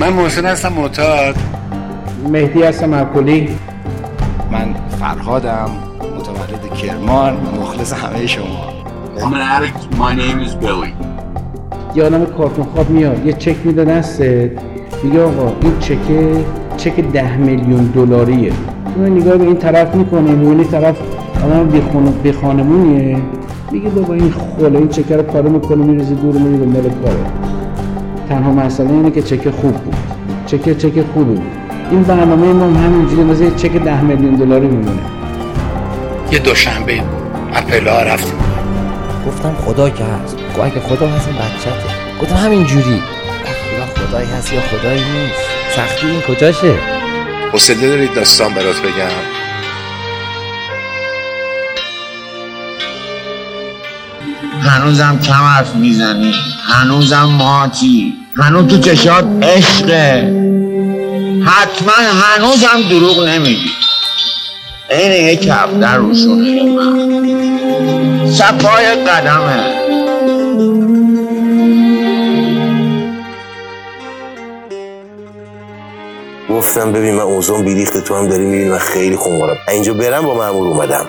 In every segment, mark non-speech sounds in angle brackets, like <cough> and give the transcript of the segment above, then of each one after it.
من محسن هستم معتاد. مهدی هستم معقولی من فرهادم متولد کرمان مخلص همه شما. I'm an addict. My name is Billy. یه آدم کارتون خواب میاد یه چک میده دستت. میگه آقا این چکه چک ده میلیون دلاریه. تو نگاه به این طرف می‌کنه می‌بینی طرف آدم بیخون بیخانمونیه میگه بابا این خوله این چکه رو پاره می‌کنه میریزی دور میری دنبال کاره. تنها مسئله اینه که چکه خوب بود. چکه چکه خوبی بود. این برنامه ما هم همینجوری مثل یه چک ده میلیون دلاری میمونه. یه دوشنبه بود اپلا رفتیم. گفتم خدا که هست. گفت اگه خدا هست این بچته گفتم همین جوری. خدا خدایی هست یا خدایی نیست. سختی این کجاشه؟ حوصله دارید داستان برات بگم؟ هنوزم کم حرف می‌زنی. هنوزم ماتی هنوز تو چشات عشقه. حتما هنوزم دروغ نمیگی. این یه کفتر روشونه صفای قدمه. گفتم ببین من اوزان بیریخته تو هم داری می‌بینی من خیلی خونوارم اینجا برم با مامور اومدم.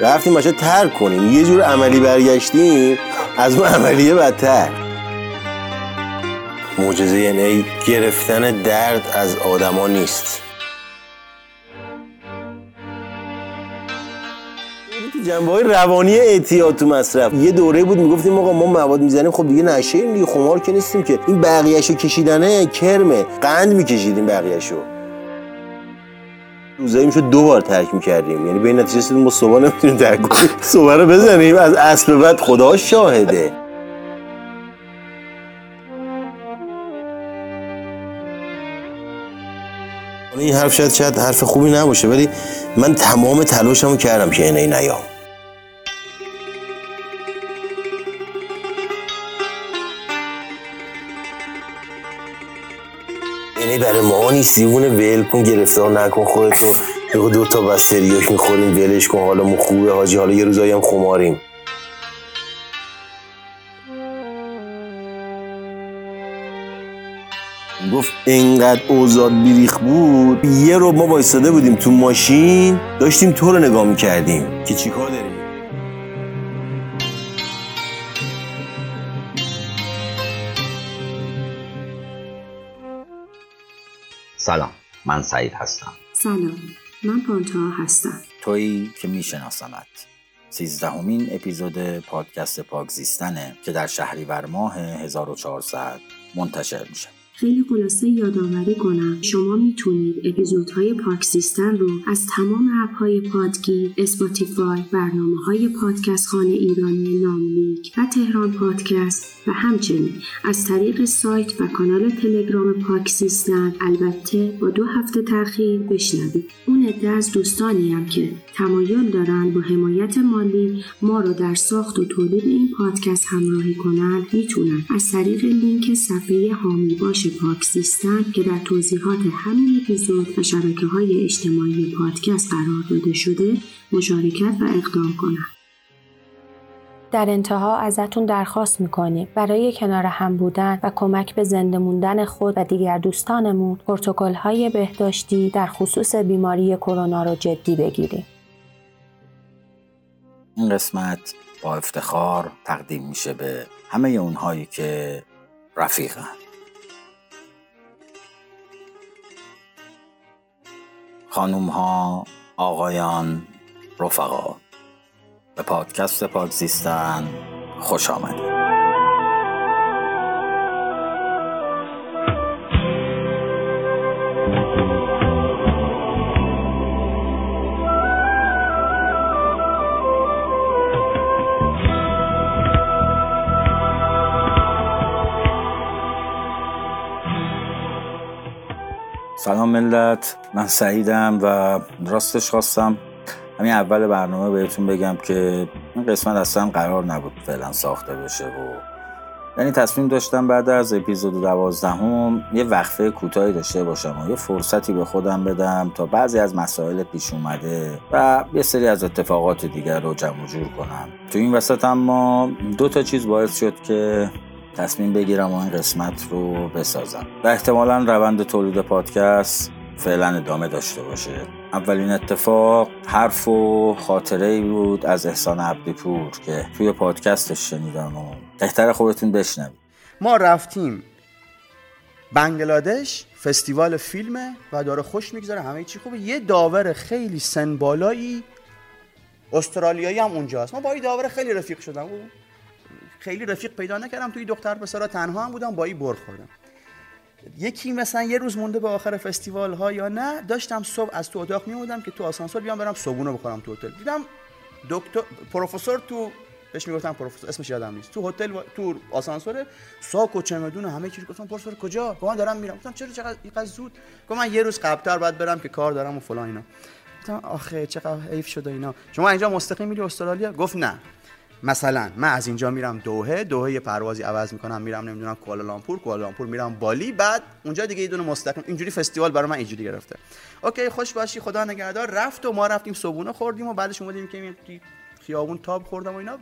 رفتیم بچه ترک کنیم. یه جور عملی برگشتیم از اون عملیه بدتر. معجزه یعنی گرفتن درد از آدما نیست. جنبه های روانی اعتیاد تو مصرف. یه دوره بود می‌گفتیم آقا ما مواد می‌زنیم خب دیگه نشه ایم دیگه خمار که نیستیم که. این بقیهشو کشیدنه کرمه. قند میکشیدیم بقیهشو. روزایی می‌شد دو بار ترک می‌کردیم. یعنی به این نتیجه رسیدیم ما صبح نمی‌تونیم ترک کنیم. <laughs> صبح رو بزنیم. از اصل به بعد خدا شاهده. این حرف شاید شاید حرف خوبی نباشه ولی من تمام تلاشمو کردم که اینه نیام. یعنی برای ما نیست دیوونه ول کن گرفتار نکن خودتو. بگو دو تا بستریاش می‌خوریم ولش کن. حالا مو خوبه حاجی. حالا یه روزایی هم خماریم. گفت اینقدر اوزاد بیریخ بود. یه رو ما وایستاده بودیم تو ماشین. داشتیم تو رو نگاه می‌کردیم. که چیکار داریم؟ سلام. من سعید هستم. سلام. من پانتا هستم. تویی که میشناسمت. سیزدهمین اپیزود پادکست پاک زیستنه که در شهریور ماه 1400 منتشر میشه. خیلی خلاصه یادآوری کنم. شما می‌تونید اپیزودهای پاک زیستن رو از تمام اپهای پادگیر، اسپاتیفای، برنامه های پادکست خانه ایرانی ناملیک و تهران پادکست و همچنین از طریق سایت و کانال تلگرام پاک سیستن البته با دو هفته تاخیر بشنوید. اون عده از دوستانی هم که تمایل دارن با حمایت مالی ما رو در ساخت و تولید این پادکست همراهی کنند می‌تونن. از طریق لینک صفحه حامی باش پاک سیستم که در توضیحات همین اپیزود و شبکه های اجتماعی پادکست قرار داده شده مشارکت و اقدام کنند. در انتها ازتون درخواست می‌کنیم برای کنار هم بودن و کمک به زنده موندن خود و دیگر دوستانمون پروتکل های بهداشتی در خصوص بیماری کرونا رو جدی بگیریم. این قسمت با افتخار تقدیم میشه به همه اونهایی که رفیقن خانوم ها، آقایان، رفقا. به پادکست پاکزیستن خوش آمدید. سلام ملت. من سعیدم و راستش خواستم همین اول برنامه بهتون بگم که این قسمت اصلا قرار نبود فعلا ساخته بشه و یعنی تصمیم داشتم بعد از اپیزود دوازدهم یه وقفه کوتاهی داشته باشم و یه فرصتی به خودم بدم تا بعضی از مسائل پیش اومده و یه سری از اتفاقات دیگر رو جمع جور کنم. تو این وسط اما دو تا چیز باعث شد که تصمیم بگیرم و این قسمت رو بسازم. و احتمالا روند تولید پادکست فعلا ادامه داشته باشه. اولین اتفاق حرف و خاطره ای بود از احسان عبدیپور که توی پادکستش شنیدم و بهتر خودتون بشنوید. ما رفتیم بنگلادش فستیوال فیلمه و داره خوش میگذره. همه چی خوبه. یه داور خیلی سن بالایی استرالیایی هم اونجاست. ما با این داور خیلی رفیق شدم. خیلی رفیق پیدا نکردم. توی دختر پسرا تنها هم بودم با این بر خوردم. یکی مثلا یه روز مونده به آخر فستیوال ها یا نه داشتم صبح از تو اتاق میمودم که تو آسانسور بیام برم صبونه بخورم تو هتل. دیدم دکتر پروفسور تو بهش می‌گفتم پروفسور اسمش یادم نیست. تو هتل. تو آسانسور ساک و چمدون همه چیز گفتم پروفسور کجا؟ گفتم دارم میرم. گفتم چرا چقدر اینقدر زود؟ گفتم من یه روز قبلتر بعد برم که کار دارم و فلان اینا. گفتم آخه چقدر حیف شده اینا. شما اینجا مستقیم میری استرالیا؟ گفت نه. مثلا من از اینجا میرم دوهه دوهه یه پروازی عوض می‌کنم میرم نمی‌دونم کوالالامپور کوالالامپور میرم بالی بعد اونجا دیگه یه دونه مستقیم اینجوری فستیوال برای من اینجوری گرفته. اوکی خوش باشی خدا نگهدار. رفت و ما رفتیم صبونه خوردیم و بعدش اومدیم که خیابون تاب خوردم و اینا.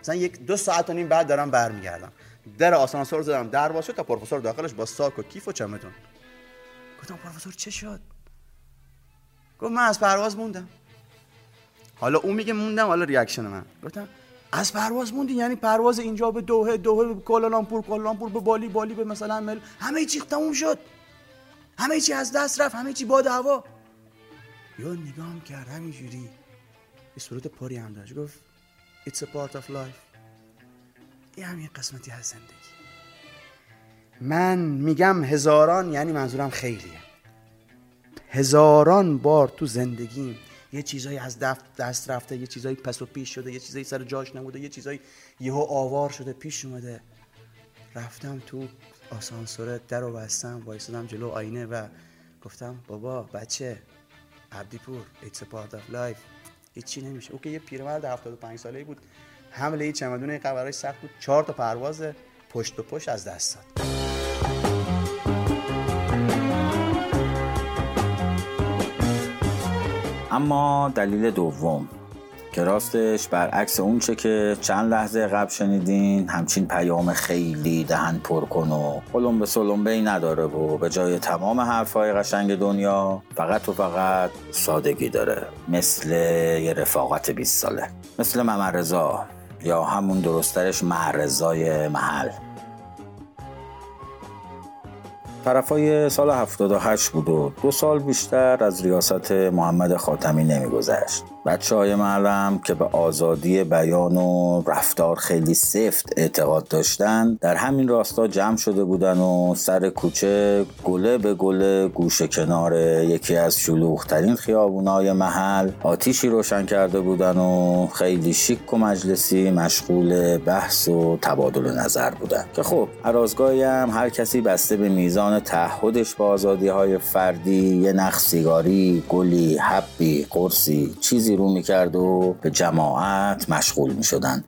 مثلا یک دو ساعت و نیم بعد دارم برمیگردم. در آسانسور زدم در باشه تا پروفسور داخلش با ساک و کیف و چمدون. گفتم پروفسور چه شد؟ گفت من از پرواز موندم. حالا اون میگه موندم حالا ریاکشن من. گفتم از پرواز موندی؟ یعنی پرواز اینجا به دوهه دوهه به کوالالامپور کوالالامپور به بالی بالی به مثلا مل همه چی تموم شد. همه چی از دست رفت همه چی باد هوا یا نگام کرد همینجوری. یه صورت پاری هم داشت. گفت It's a part of life. این همین قسمتی از زندگی. من میگم هزاران یعنی منظورم خیلیه. هزاران بار تو زندگیم یه چیزایی از دست رفته یه چیزایی پس و پیش شده یه چیزایی سر جاش نبوده یه چیزایی یهو آوار شده پیش اومده. رفتم تو آسانسور در رو بستم وایسادم جلو آینه و گفتم بابا بچه عبدی پور it's a part of life. هیچی نمیشه. او که یه پیرمرد 75 ساله بود. حمله چمدون قبرای سخت بود. چهار تا پرواز پشت به پشت از دست داد. اما دلیل دوم. که راستش برعکس اونچه که چند لحظه قبل شنیدین همچین پیام خیلی دهن پر کن و قلم به ای نداره و به جای تمام حرفهای قشنگ دنیا فقط و فقط سادگی داره. مثل یه رفاقت 20 ساله. مثل ممرزا یا همون درسترش معرضای محل. طرفای سال 78 بود و دو سال بیشتر از ریاست محمد خاتمی نمیگذشت. بچه های معلم که به آزادی بیان و رفتار خیلی سفت اعتقاد داشتن در همین راستا جمع شده بودن و سر کوچه گله به گله گوشه کنار یکی از شلوغترین خیابونای محل آتیشی روشن کرده بودن و خیلی شیک و مجلسی مشغول بحث و تبادل نظر بودن. که خب عرازگاهی هم هر کسی بسته به میزان تعهدش با آزادی های فردی یه نخ سیگاری گلی حبی قرصی چیزی رو می‌کرد و به جماعت مشغول می‌شدن.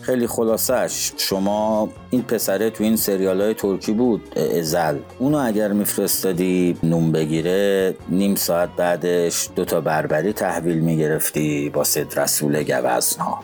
خیلی خلاصش شما این پسره تو این سریال های ترکی بود ازل. اونو اگر میفرستادی نون بگیره نیم ساعت بعدش دوتا بربری تحویل می‌گرفتی با صد رسول گوزنها.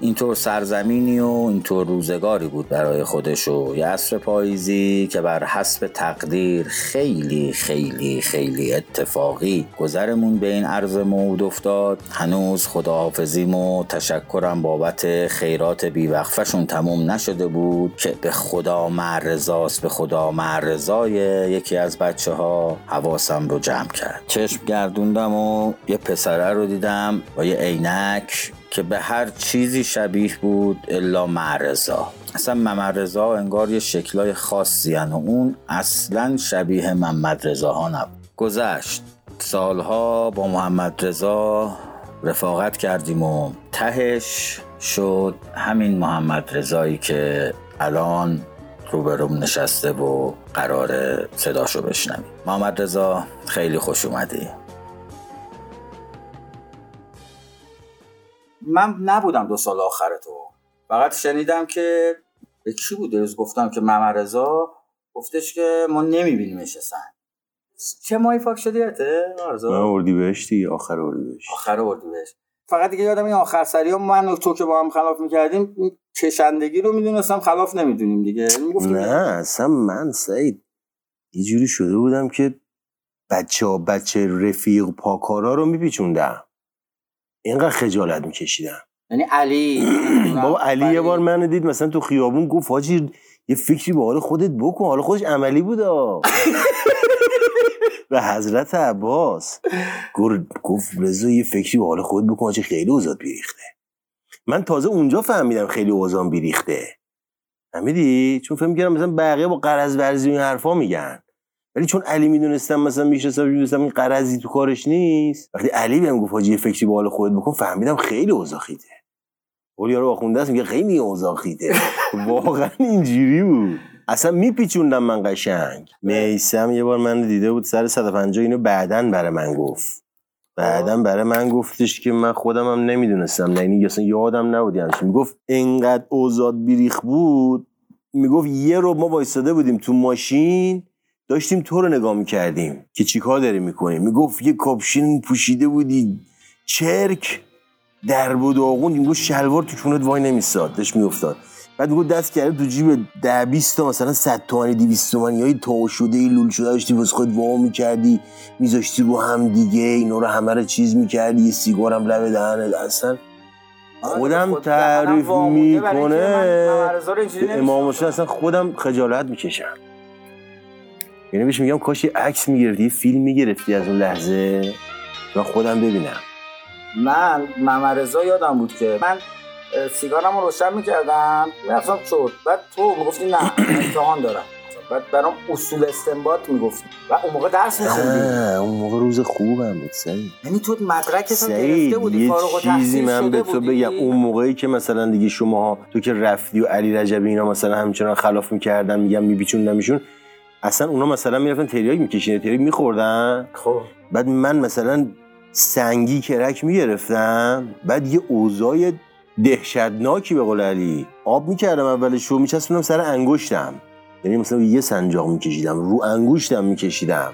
اینطور سرزمینی و اینطور روزگاری بود برای خودش و عصر پاییزی که بر حسب تقدیر خیلی خیلی خیلی اتفاقی گذرمون به این عرض مود افتاد. هنوز خداحافظیم و تشکرم بابت خیرات بیوقفشون تموم نشده بود که به خدا معرضاست به خدا معرضای یکی از بچه ها حواسم رو جمع کرد. چشم گردوندم و یه پسره رو دیدم با یه عینک که به هر چیزی شبیه بود الا معرضا. اصلا ممرزا انگار یه شکلای خاصی و اون اصلا شبیه محمد رضا ها نبود. گذشت. سالها با محمد رضا رفاقت کردیم و تهش شد همین محمد رضایی که الان روبروم نشسته و قرار صداشو بشنویم. محمد رضا خیلی خوش اومدی. من نبودم دو سال آخر تو. فقط شنیدم که به کی بود روز گفتم که ممرزا گفتش که ما نمیبینیمش اصلا. چه ماهی فاک شدی من اردی بهشتی آخر اردی بهشت آخر اردی بهشت فقط دیگه یادم این آخر سری ها من و تو که با هم خلاف می‌کردیم کشندگی رو می‌دونستم خلاف نمی‌دونیم دیگه. نه اصلا من سعید یه جوری شده بودم که بچه ها بچه رفیق پاکارا رو میپیچوندم اینقدر خجالت میکشیدم. یعنی علی <clears throat> بابا علی یه بار منو دید مثلا تو خیابون گفت حاجی یه فکری به حال خودت بکن حالا خودش عملی بود. <laughs> به حضرت عباس. گفت رضا یه فکری به حال خودت بکن حاجی خیلی اوضاع بیریخته. من تازه اونجا فهمیدم خیلی اوضاع بیریخته. فهمیدی؟ چون فهم کردم مثلا بقیه با قرض ورزی و این حرفا میگن. ولی چون علی می‌دونستم مثلا می‌شناسم می‌دونستم این قرضی تو کارش نیست وقتی علی بهم گفت حاجی فکری به حال خودت بکن فهمیدم خیلی اوضاع خیته. اولی رو آخونده است میگه خیلی اوضاع خیته. واقعا اینجوری بود. اصلا میپیچوندم من قشنگ. میسم یه بار من دیده بود سر 150 اینو بعدن برای من گفت. بعدن برای من گفتش که من خودم هم نمی‌دونستم نه یعنی اصلا یادم نبود یعنی می‌گفت انقدر اوزاد بیریخ بود می‌گفت یه رو ما وایستاده بودیم تو ماشین داشتیم تو رو نگاه می‌کردیم که چیکار داری می‌کنیم می‌گفت یه کاپشن پوشیده بودی چرک در بود آقون می‌گفت شلوار تو چونت وای نمیستاد داشت میافتاد. بعد می‌گفت دست کرده تو جیب ده 20 تا مثلا 100 تومانی 200 تومانی های تا شده ای لول شده داشتی واسه خود وا می‌کردی میذاشتی رو هم دیگه اینا رو همه رو چیز می‌کردی یه سیگارم لب دهنت اصلا. خودم تعریف می‌کنه امام حسین اصلا خودم خجالت می‌کشم. یعنی بهش میگم کاش یه عکس می‌گرفتی یه فیلم می‌گرفتی از اون لحظه. و خودم ببینم. من ممرزا یادم بود که من سیگارم رو روشن می‌کردم می‌رفتم چود بعد تو می‌گفتی نه امتحان دارم. بعد برام اصول استنباط می‌گفتی. و اون موقع درس میخوندی. اون موقع روز خوبم بود سعید. یعنی تو مدرکت هم گرفته بودی یه چیزی من به تو بگم. اون موقعی که مثلا دیگه شما تو که رفتی و علی رجبی اینا مثلا همچنان خلاف می‌کردن میگم میپیچوندمشون اصلا اونا مثلا می‌رفتن تریاک میکشیدن تریاک میخوردن؟ خب. بعد من مثلا سنگی کرک می‌گرفتم بعد یه اوضاع دهشتناکی به قول علی آب می‌کردم اولش رو میچسبونم سر انگشتم. یعنی مثلا یه سنجاق میکشیدم رو انگشتم میکشیدم.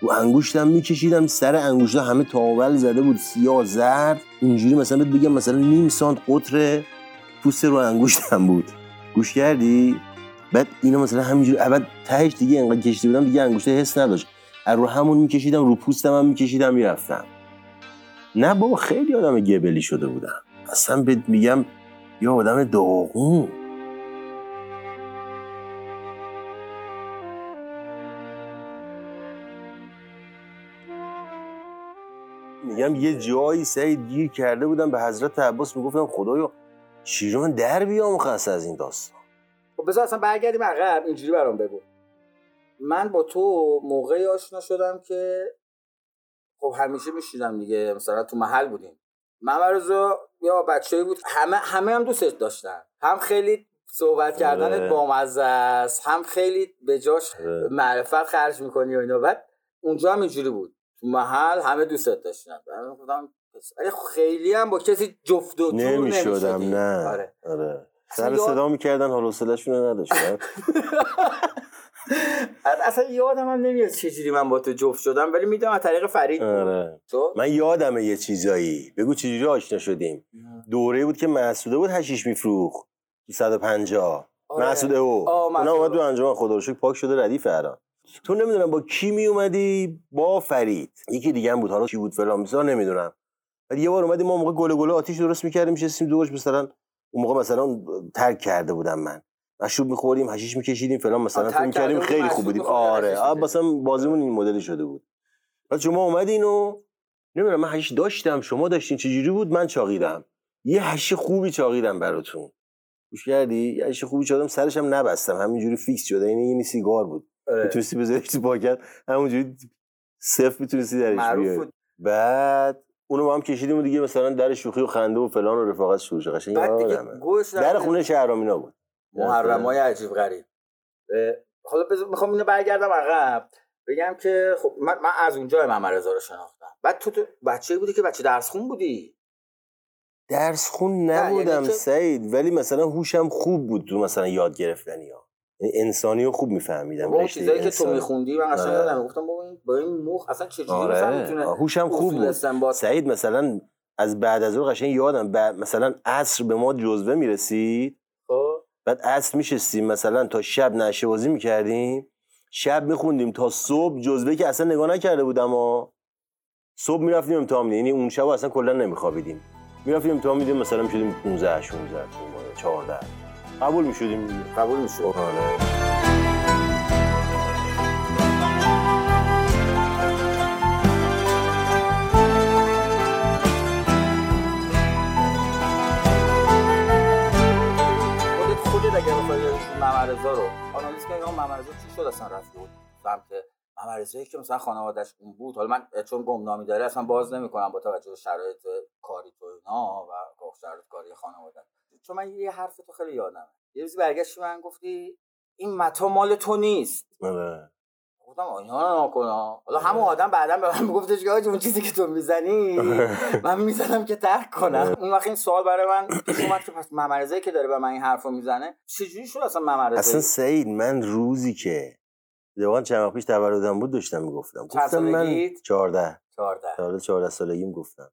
رو انگشتم میکشیدم سر انگشتا همه تاول زده بود سیاه زرد. اینجوری مثلا بهت بگم مثلا نیم سانت قطر پوست رو انگشتم بود. گوش کردی؟ بعد اینا مثلا همینجوری بعد تهش دیگه انقدر کشیده بودم دیگه انگشته حس نداشت. از رو همون میکشیدم رو پوستم هم میکشیدم می‌رفتم. نه بابا خیلی آدم گبلی شده بودم. اصلا بهت میگم یه آدم داغون. میگم یه جایی سعید گیر کرده بودم به حضرت عباس می‌گفتم خدایا شیران در بیام خاص از این داستان. خب بذار اصلا برگردیم عقب اینجوری برام بگو. من با تو موقعی آشنا شدم که خب همیشه میشیدم دیگه مثلا تو محل بودیم. ممرزا یا بچه‌ای بود همه همه هم دوستش داشتن. هم خیلی صحبت کردنت بامزه است هم خیلی به جاش معرفت خرج می‌کنی و اینا. بعد اونجا هم اینجوری بود. تو محل همه دوستت داشتن. گفتم خیلی هم با کسی جفت و جور نمی‌شدم نه. آره. آره. سر صدا می‌کردن حال حوصله‌شون رو نداشتن <laughs> اصلا یادم هم نمیاد چجوری من با تو جفت شدم ولی می‌دونم از طریق فرید آره. من یادمه یه چیزایی. بگو چجوری آشنا شدیم. دوره بود که محسوده بود هشیش میفروخ 150 آره. محسوده او. اونا اومد تو انجام خدا رو پاک شده ردیف الان. تو نمی‌دونم با کی می اومدی با فرید. یکی دیگه هم بود. حالا کی بود؟ فلان نمی‌دونم. ولی یه بار اومدیم ما موقع گله گله آتیش درست می‌کردیم میشستیم دورش مثلا اون موقع مثلا ترک کرده بودم من. مشروب می‌خوریم حشیش میکشیدیم فلان مثلا فکر کردیم خیلی خوب بودیم. آره مثلا بازیمون این مدلی شده بود. بعد شما اومدین و نمی‌دونم من حشیش داشتم شما داشتین چجوری بود؟ من چاقیدم. یه حشیش خوبی چاقیدم براتون. گوش کردی؟ یه حشیش خوبی چاقیدم سرش هم نبستم. همینجوری فیکس شده. یعنی یه سیگار بود. آره. می‌تونستی بذاری تو پاکت همونجوری صفر می‌تونستی درش بیاری. بعد اونو با هم کشیدیم و دیگه مثلا در شوخی و خنده و فلان و رفاقت شروع شد. قشنگ در خونه شهرامینا بود. محرمای عجیب غریب. حالا می‌خوام اینو برگردم عقب. بگم که خب من, من از اونجا ممرزا رو شناختم. بعد تو, تو بچه بودی که بچه درس خون بودی درس خون نبودم یعنی سعید ولی مثلا هوشم خوب بود تو مثلا یاد گرفتنی ها. یعنی انسانی رو خوب میفهمیدم اون چیزایی که تو میخوندی من اصلا یادم گفتم با این با این مخ اصلا چجوری آره. هوشم خوب بود. سعید مثلا از بعد از اون قشنگ یادم بعد مثلا عصر به ما جزوه می‌رسید. خب. بعد عصر میشستیم مثلا تا شب نشه بازی می‌کردیم. شب میخوندیم تا صبح جزوه که اصلا نگاه نکرده بودم ها صبح می‌رفتیم امتحان میدیم. یعنی اون شب اصلا کلا نمیخوابیدیم. می‌رفتیم امتحان میدیم مثلا می‌شدیم 15 16 14 قبول می‌شدیم دیگه. قبول می‌شد. آره. ممرزا رو آنالیز کنی اون ممرزا چی شد؟ اصلا رفت بود سمت ممرزایی که مثلا خانوادهش اون بود. حالا من چون گمنامی داره اصلا باز نمی‌کنم با توجه به شرایط کاری تو اینا و شرایط کاری خانواده چون من یه حرف تو خیلی یادمه. یه روزی برگشتی من گفتی این متا مال تو نیست. آره. گفتم اینا نکنه حالا همون آدم بعدا به من میگفتش که اون چیزی که تو می‌زنی من می‌زنم که ترک کنم. اون وقت این سوال برای من <clears throat> اومد که پس ممرزایی که داره به من این حرفو می‌زنه چجوری شد اصلا ممرزایی اصلا سعید من روزی که دیوان چند وقت پیش تولدم بود داشتم می‌گفتم. گفتم من سالگیت؟ 14 14 تولد 14 سالگیم گفتم.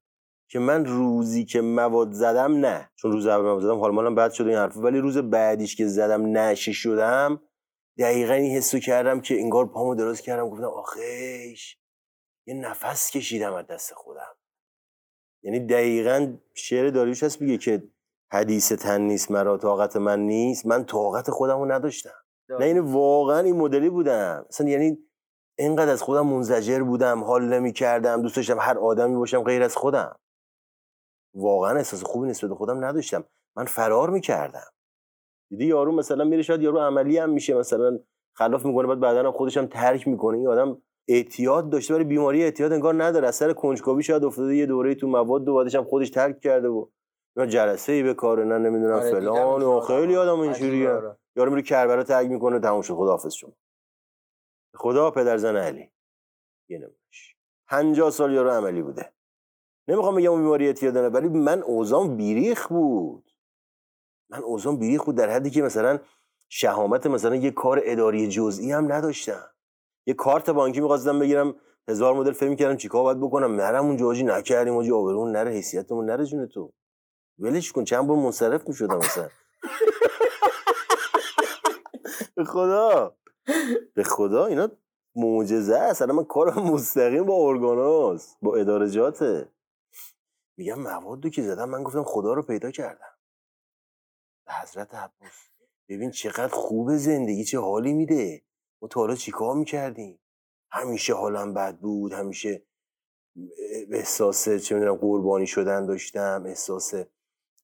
که من روزی که مواد زدم نه. چون روز اول مواد زدم حال مالم بد شد این حرفا. ولی روز بعدیش که زدم نشی شدم دقیقا این حسو کردم که انگار پامو درست کردم. گفتم آخیش یه نفس کشیدم از دست خودم. یعنی دقیقا شعر داریوش هست میگه که حدیث تن نیست مرا طاقت من نیست. من طاقت خودم رو نداشتم. نه این واقعا این مدلی بودم. اصلا یعنی اینقدر از خودم منزجر بودم حال نمی کردم دوست داشتم هر آدمی باشم غیر از خودم. واقعا احساس خوبی نسبت به خودم نداشتم. من فرار می‌کردم. دیدی یارو مثلا میره شاید یارو عملی هم میشه مثلا خلاف می‌کنه بعد بعدا خودش هم ترک می‌کنه. این آدم اعتیاد داشته ولی بیماری اعتیاد انگار نداره. از سر کنجکاوی شاید افتاده یه دوره تو مواد و بعدش هم خودش ترک کرده و یا جلسه ای به کاره نه نمی‌دونم آره، فلان و. خیلی آدم اینجوریه. آره. یارو میره کربلا ترک می‌کنه تموم شد. خداحافظ شما. خدا پدرزن علی. یه نمونش 50 سال یارو عملی بوده. نمی‌خوام بگم اون بیماری اعتیاد ولی من اوزام بیریخ بود. من اوزام بیریخ بود در حدی که مثلا شهامت مثلا یه کار اداری جزئی هم نداشتم. یه کارت بانکی می‌خواستم بگیرم هزار مدل فکر می‌کردم چیکار باید بکنم؟ نرم اونجا حاجی نکردیم حاجی آبرون نره حیثیتمون نره جون تو. ولش کن چند بار منصرف می‌شدم مثلا به خدا. به خدا اینا معجزه است. الان من کارم مستقیم با ارگاناست با ادارجاته میگم مواد که زدم من گفتم خدا رو پیدا کردم. به حضرت عباس ببین چقدر خوبه زندگی چه حالی میده. ما تا حالا چیکار می‌کردیم؟ همیشه حالم بد بود همیشه احساس چه می‌دونم قربانی شدن داشتم احساس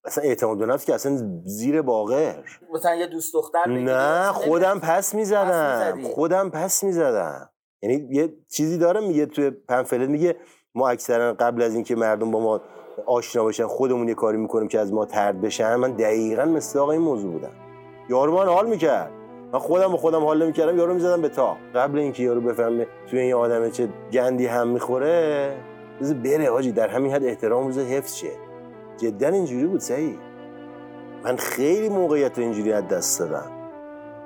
اصلا اعتماد به نفس که اصلا زیر باقر مثلا یه دوست دختر نه خودم پس می‌زدم؟ خودم پس می‌زدم. یعنی یه چیزی داره میگه توی پنفلت میگه ما اکثرا قبل از اینکه مردم با ما آشنا بشن خودمون یه کاری می‌کنیم که از ما ترد بشن من دقیقا مصداق این موضوع بودم. یارو من حال می‌کرد. من خودم با خودم حال نمی‌کردم یارو می‌زدم به تا. قبل اینکه یارو بفهمه توی این آدمه چه گندی هم می‌خوره بذار بره حاجی در همین حد احترام روز حفظ شه. جدا اینجوری بود سعید. من خیلی موقعیت اینجوری از دست دادم.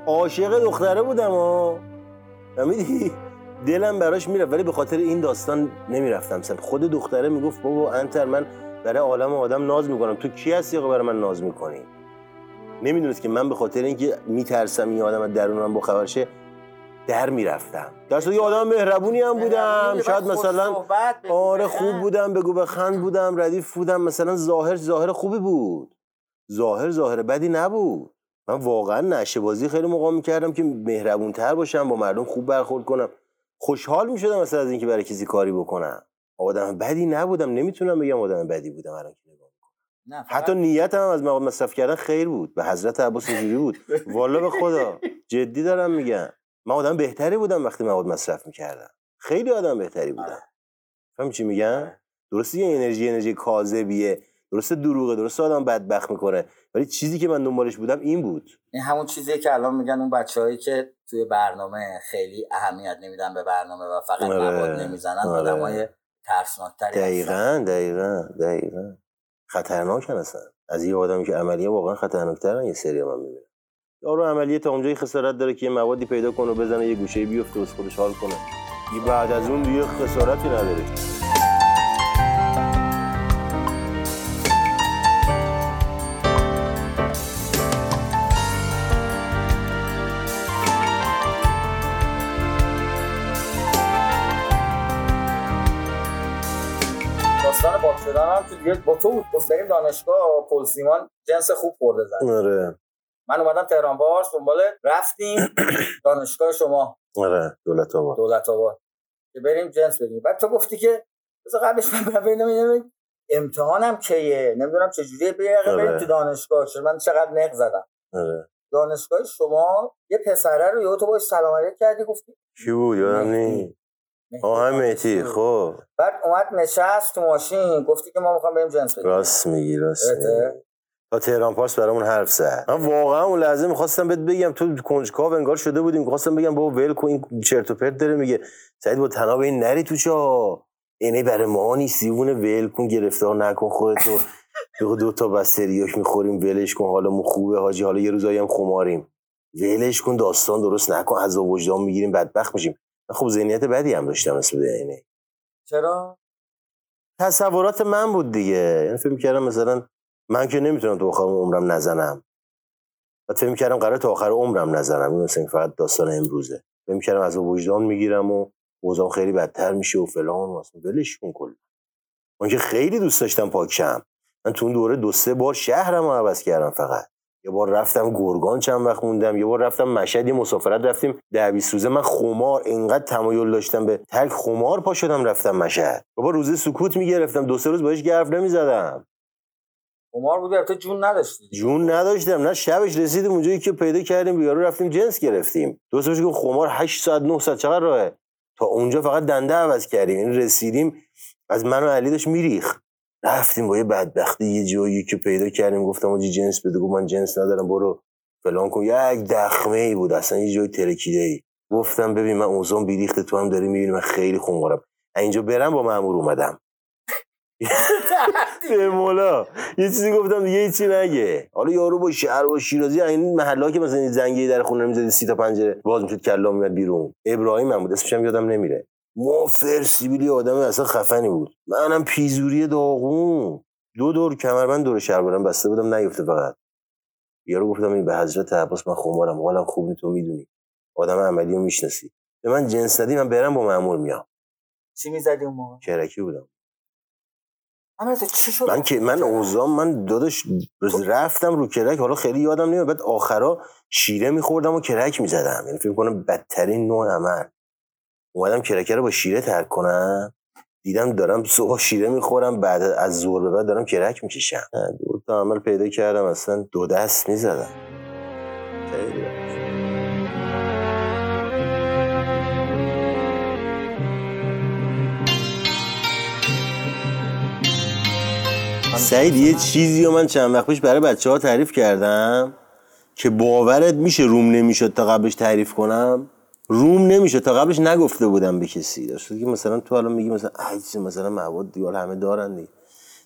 عاشق دختره بودم ها. فهمیدی؟ دلم براش می‌رفت ولی به خاطر این داستان نمی‌رفتم سمت خود دختره می‌گفت بابا انتر من برای عالم آدم ناز می‌کنم. تو کی هستی که برای من ناز می‌کنی؟ نمی‌دونست که من به خاطر اینکه میترسم این آدم از درونم با خبرشه در می‌رفتم. در که آدم مهربونی هم بودم. شاید مثلا آره خوب بودم بگو بخند بودم ردیف بودم. مثلا ظاهر ظاهر خوبی بود. ظاهر ظاهر بدی نبود. من واقعا نشه بازی خیلی موقع می‌کردم که مهربون تر باشم با مردم خوب برخورد کنم. خوشحال می‌شدم مثلا از اینکه برای کسی کاری بکنم. آدم بدی نبودم. نمی‌تونم بگم آدم بدی بودم الان که نگاه نه حتی نیتم هم از مواد مصرف کردن خیر بود. به حضرت عباس اینجوری بود. <laughs> والا به خدا. جدی دارم میگم. من آدم بهتری بودم وقتی مواد مصرف می‌کردم. خیلی آدم بهتری بودم. فهم چی میگم؟ درسته یه انرژی انرژی کاذبیه. درسته دروغه درسته آدم بدبخت می‌کنه ولی چیزی که من دنبالش بودم این بود. این همون چیزیه که الان میگن اون بچههایی که توی برنامه خیلی اهمیت نمیدن به برنامه و فقط آره، مواد نمی‌زنن آره. آدمای ترسناکتری هستن. دقیقا دقیقا دقیقا. خطرناکن اصلا. از یه آدمی که عملیه واقعا خطرناکترن یه سری من می‌بینم یارو عملیه تا اونجایی خسارت داره که یه موادی پیدا کنه و بزنه یه گوشه بیفته و از خودش حال کنه. بعد از اون دیگه خسارتی نداره. هم تو دیگه با تو بود. بریم دانشگاه پل سیمان جنس خوب خورده زد. آره. من اومدم تهران پارس دنبال رفتیم. <coughs> دانشگاه شما. آره دولت آباد. دولت آباد. که بریم جنس بگیریم. بعد تو گفتی که بذار قبلش من برم امتحانم کیه؟ نمی‌دونم بریم بریم آره. تو دانشگاه. چون من چقدر نق زدم. آره. دانشگاه شما یه پسره رو یهو تو باش سلام علیک کردی گفتی کی بود؟ یادم نی آه مهتی خب. بعد اومد نشست تو ماشین گفتی که ما می‌خوام بریم جنس بگیریم. راست میگی راست؟ میگی. تا تهران پارس برامون حرف زد. من واقعا اون لحظه می‌خواستم بهت بگم تو کنجکاو انگار شده بودیم. می‌خواستم بگم بابا ول کن این چرت و پرت داره میگه. سعید با تناب این نری تو چا؟ اینه برای ما نیست دیوونه ول کن گرفتار نکن خودتو. <laughs> بگو دو تا بستریاش می‌خوریم ولش کن. حالمون خوبه حاجی حالا یه روزایی هم خماریم. ولش کن داستان درست نکن. عذاب وجدان می‌گیریم بدبخت میشیم. خب ذهنیت بدی هم داشتم اسم اینه چرا؟ تصورات من بود دیگه. یعنی فکر کردم مثلا من که نمی‌تونم تا آخر عمرم نزنم. و فکر کردم قرار تا آخر عمرم نزنم. این مثلا فقط داستان امروزه. فکر کردم از وجدان می‌گیرم و اوضاع خیلی بدتر میشه و فلان و اصلا ولش کن کلا. من که خیلی دوست داشتم پاکشم. من تو اون دوره دو سه بار شهرم رو عوض کردم فقط. یه بار رفتم گرگان چند وقت موندم یه بار رفتم مشهد یه مسافرت رفتیم. ده بیست روزه من خمار اینقدر تمایل داشتم به ترک خمار پا شدم رفتم مشهد. بابا روزه سکوت می‌گرفتم دو سه روز باش گرف نمی‌زدم. قمار بودی البته جون نداشتی. جون نداشتم نه شبش رسیدیم اونجایی که پیدا کردیم بیارو رفتیم جنس گرفتیم. دو سه روز که خمار 8 ساعت 9 ساعت چقدر راهه؟ تا اونجا فقط دنده عوض کردیم یعنی رسیدیم از من و علی داشت میریخ رفتیم با یه بدبختی یه جایی که پیدا کردیم گفتم آجی جنس بده گفت من جنس ندارم برو فلان کن. یک دخمه ای بود اصلا یه جای ترکیده ای گفتم ببین من اوزان بیریخته تو هم داری می‌بینی من خیلی خونگارم اینجا برم با مامور اومدم. <laughs> به مولا. یه چیزی گفتم دیگه هیچی نگه. حالا یارو با شهر و شیرازی این محلا که مثلا زنگی در خونه می‌زدی سی تا پنجره باز می‌شد کلا میاد بیرون. ابراهیم هم بود اسمش هم یادم نمیره. موفر سیبیلی آدم اصلا خفنی بود. منم پیزوری داغون. دو دور کمربند دور شلوارم بسته بودم نیفته فقط. یارو گفتم این به حضرت عباس من خمارم. حالم خوب تو می‌دونی. آدم عملی رو می‌شناسی. به من جنس ندی من برم با مامور میام. چی می‌زدی اون موقع؟ کرکی بودم. چی شد؟ من که من اوزام من داداش رفتم رو کرک حالا خیلی یادم نمیاد بعد آخرا شیره میخوردم و کرک می‌زدم. یعنی فکر کنم بدترین نوع عمل. اومدم کرکه رو با شیره ترک کنم. دیدم دارم صبح شیره می‌خورم بعد از زور به بعد دارم کرک می‌کشم. دو تا عمل پیدا کردم اصلا دو دست می‌زدم. سعید یه چیزی رو من چند وقت پیش برای بچه ها تعریف کردم که باورت میشه روم نمی‌شد تا قبلش تعریف کنم؟ روم نمیشه. تا قبلش نگفته بودم به کسی. داشت که مثلا تو الان میگی مثلا چیز مثلا مواد دیوار همه دارن دیگه.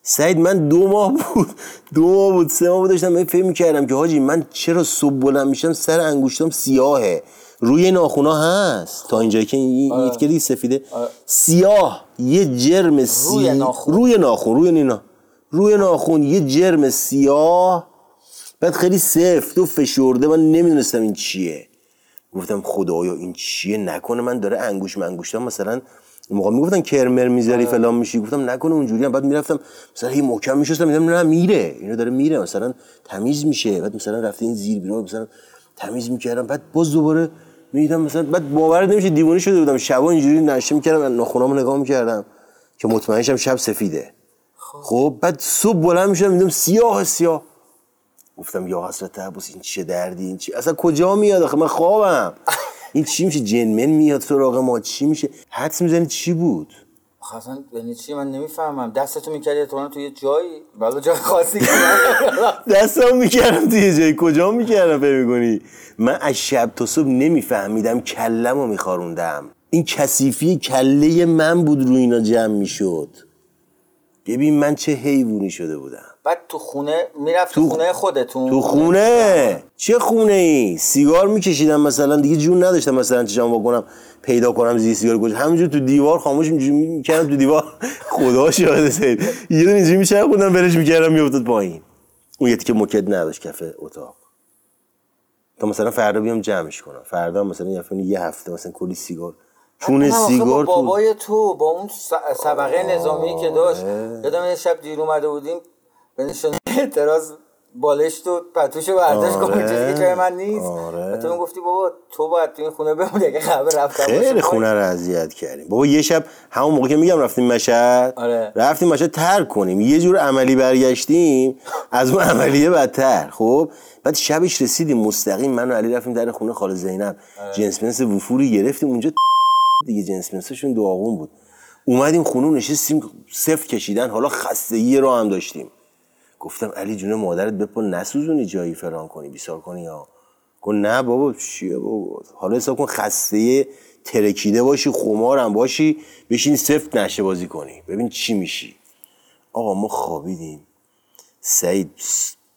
سعید من دو ماه بود. <laughs> دو ماه بود سه ماه بود داشتم من فکر می‌کردم که حاجی من چرا صبح بلند میشم؟ سر انگشتام سیاهه. روی ناخونا هست. تا اینجا که این که دیگه سفیده. سیاه. یه جرم سی روی ناخن. روی ناخون روی نینا. روی ناخون یه جرم سیاه. بعد خیلی سفت و فشرده. من نمی‌دونستم این چیه. گفتم خدایا این چیه؟ نکنه من داره انگوش منگوشتم مثلا موقع می‌گفتن کرمر می‌ذاری فلان میشی. گفتم نکنه اونجوری. هم بعد می‌رفتم مثلا هی محکم میشستم میدم نه میره. اینو داره میره. مثلا تمیز میشه. بعد مثلا رفته این زیر بیرون مثلا تمیز می‌کردم. بعد باز دوباره می‌دیدم مثلا بعد باور نمیشه دیوانه شده بودم. شبا اینجوری نشه می‌کردم ناخونامو نگاه می‌کردم که مطمئنشم شب سفیده. خب. بعد صبح بلند می‌شدم میدم سیاه سیاه. گفتم یا حضرت عباس این چه دردی این چی اصلا کجا میاد آخه؟ من خوابم. این چی میشه؟ جنمن میاد سراغ ما. چی میشه؟ حدس می‌زنی چی بود؟ اصلا یعنی چی؟ من نمی‌فهمم. دستتو می‌کردی احتمالاً تو یه جایی؟ بالا جای خاصی که <laughs> دستم می‌کردم توی جای کجا می‌کردم فکر می‌کنی؟ من از شب تا صبح نمیفهمیدم کلم رو میخاروندم. این کثیفی کله من بود روی اینا جمع می‌شد. ببین من چه حیوانی شده بودم. بعد تو خونه می‌رفت تو خونه خودتون؟ تو خونه؟ چه خونه ای؟ سیگار میکشیدم مثلا دیگه جون نداشتم مثلا چشام واکنم پیدا کنم زی سیگار کجا همینجور تو دیوار خاموش می‌کردم تو دیوار. <laughs> خدا شاهد سید. یه دونه اینجوری میچرخوندم برش می‌کردم میافتاد پایین. اون یه که مکد نداشت کف اتاق. تا مثلا فردا بیام جمعش کنم. فردا مثلا یه هفته یه هفته مثلا کلی سیگار. چون سیگار با تو بابای تو با اون سبقه نظامی که داشت. یادم یه شب دیر اومده بودیم به نشانه <laughs> اعتراض بالشت و پتوشو برداشت آره. چیزی که جای من نیست. آره. تو گفتی بابا تو باید تو این خونه بمونی اگه خبر رفتم خیلی خونه رو اذیت کردیم. بابا یه شب همون موقع که میگم رفتیم مشهد آره. رفتیم مشهد ترک کنیم. یه جور عملی برگشتیم از اون عملیه بدتر. خب؟ بعد شبش رسیدیم مستقیم من و علی رفتیم در خونه خاله زینب. جنس منس وفوری گرفتیم. اونجا <laughs> دیگه جنس منسشون داغون بود. اومدیم خونه نشستیم صفر کشیدن. حالا خستگی رو هم داشتیم. گفتم علی جون مادرت بپا نسوزونی جایی فران کنی بیسار کنی یا؟ گفت نه بابا چیه بابا؟ حالا حساب کن خسته ترکیده باشی خمارم باشی بشین سفت نشه بازی کنی. ببین چی میشی. آقا ما خوابیدیم. سعید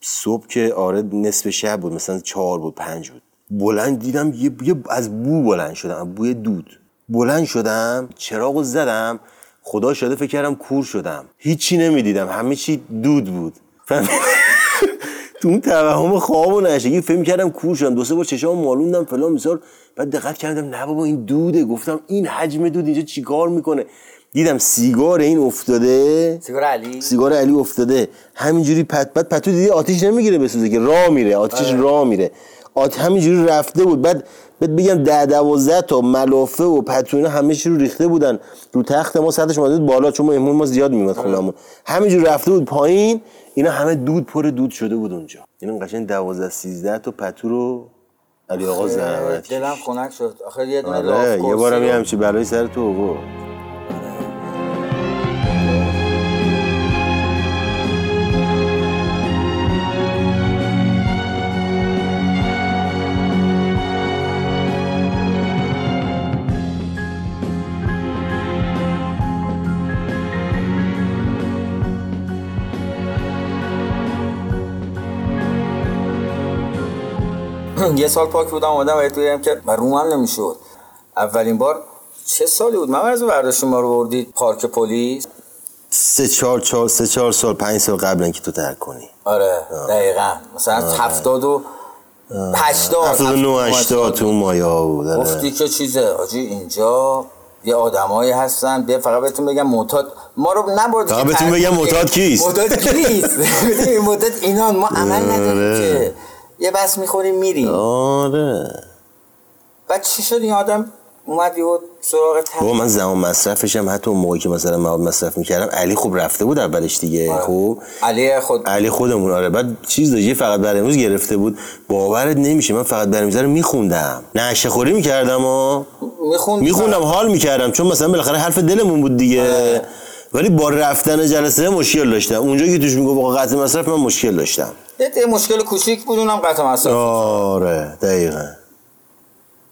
صبح که آره نصف شب بود مثلا چهار بود پنج بود. بلند دیدم یه, یه از بو بلند شدم بوی دود. بلند شدم چراغو زدم خدا شده فکر کردم کور شدم. هیچی نمی‌دیدم همه چی دود بود؟ <laughs> تو اون توهم خواب و نشگی فکر کردم کور شدم دو سه بار چشام مالوندم فلان بسار بعد دقت کردم نه بابا این دوده. گفتم این حجم دود اینجا چیکار می‌کنه؟ دیدم سیگار این افتاده. سیگار علی؟ سیگار علی افتاده. همینجوری پت پت پتو دیدی آتیش نمی‌گیره بسوزه که راه میره آتیش آره. راه میره. آت همینجوری رفته بود. بعد بعد بگم ده دوازده تا ملافه و پتو اینا همه چی رو ریخته بودن. رو تخت ما سطحش بود بالا چون مهمون ما زیاد میومد خونمون. همینجوری رفته بود پایین. اینا همه دود پر دود شده بود اونجا. اینا قشنگ دوازده سیزده تا پتو رو علی آقا زحمت دلم خنک شد. آخه یه دونه آره یه بارم یه همچی بلایی سر تو آورد. <clears throat> یه سال پاک بودم اومدم و تویم که و رومم نمی‌شد اولین بار چه سالی بود؟ من از برداشت ما رو بردید پارک پلیس؟ سه چهار چهار سه چهار سال پنج سال قبل اینکه تو ترک کنی. آره دقیقا. مثلا آره. هفتاد و هشتاد هفتاد و هشتاد تو مایه ها بود آره. گفتی که چیزه آجی اینجا یه آدمایی هستن. بیا فقط بهتون بگم معتاد. ما رو نبردی فقط بهتون بگم. معتاد کیست؟ معتاد کیست؟ <laughs> معتاد اینان ما عمل نداریم آره. که یه بس می‌خوریم میریم آره. بعد چی شد این آدم؟ اومد یه سراغ بابا من زمان مصرفش هم حتی اون موقعی که مثلا مواد مصرف می‌کردم علی خوب رفته بود اولش دیگه آره. خوب؟ علی خود علی خودمون آره. بعد چیز یه فقط برای امروز گرفته بود. باورت نمیشه من فقط برای امروز رو میخوندم. نشه خوری می‌کردم ها؟ می‌خوند میخوندم حال می‌کردم. چون مثلا بالاخره حرف دلمون بود دیگه. ولی با رفتن جلسه مشکل داشتم. اونجا که توش می‌گفت آقا قطع مصرف من مشکل داشتم. یه یه مشکل کوچیک بود اونم قطع مصرف. آره دقیقا.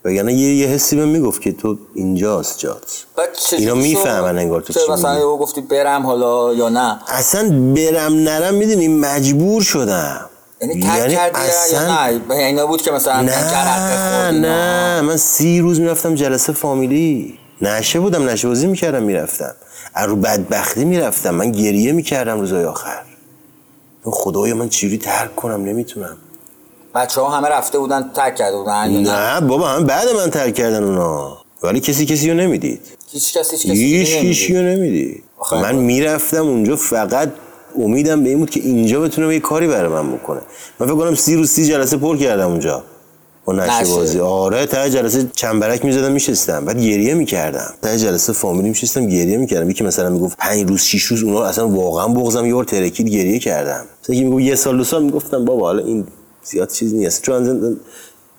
وگرنه یه, یه حسی بهم می‌گفت که تو اینجاست جات اینا می‌فهمن انگار تو چی مثلا. یهو گفتی برم حالا یا نه؟ اصلا برم نرم می‌دونی مجبور شدم. یعنی ترک کردی یا نه؟ به اینا بود که مثلا نه نه. من سی روز می‌رفتم جلسه فامیلی. نشه بودم نشه بازی می‌کردم می‌رفتم. از رو بدبختی می‌رفتم من گریه می‌کردم روزای آخر. خدایا من چجوری ترک کنم؟ نمی‌تونم. بچه ها همه رفته بودن ترک کرده بودن نه؟ بابا هم بعد من ترک کردن اونا. ولی کسی کسی رو نمی‌دید. هیچ کس هیچ کسی. هیچی رو نمی‌دید. من می‌رفتم اونجا فقط امیدم به این بود که اینجا بتونم یه کاری برای من بکنه. من فکر کنم سی روز سی جلسه پر کردم اونجا. با نشه. بازی. آره ته جلسه چنبرک می‌زدم میشستم. بعد گریه می‌کردم. ته جلسه فامیلی میشستم گریه می‌کردم. یکی مثلا می‌گفت پنج روز شش روز اونا اصلا واقعا بغضم یه بار ترکید گریه کردم. مثلا یکی می‌گفت یه سال دو سال می‌گفتم بابا حالا این زیاد چیز نیست. چون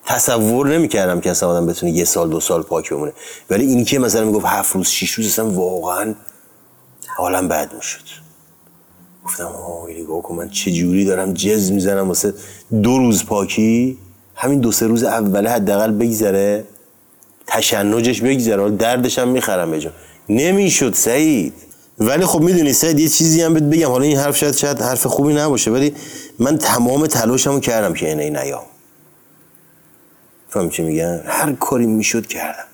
تصور نمی‌کردم که اصلا آدم بتونه یه سال دو سال پاک بمونه. ولی اینی که مثلا می‌گفت هفت روز شش روز اصلا واقعا حالم بد می‌شد. گفتم آه نگاه کن من چه جوری دارم جز می‌زنم واسه دو روز پاکی؟ همین دو سه روز اوله حداقل بگذره تشنجش بگذره دردش هم می‌خرم جا. نمی‌شد سعید. ولی خب می‌دونی سعید یه چیزی هم بهت بگم. حالا این حرف شاید شاید حرف خوبی نباشه ولی من تمام تلاشمو کردم که اینه نیام فهم چی میگم؟ هر کاری می‌شد کردم.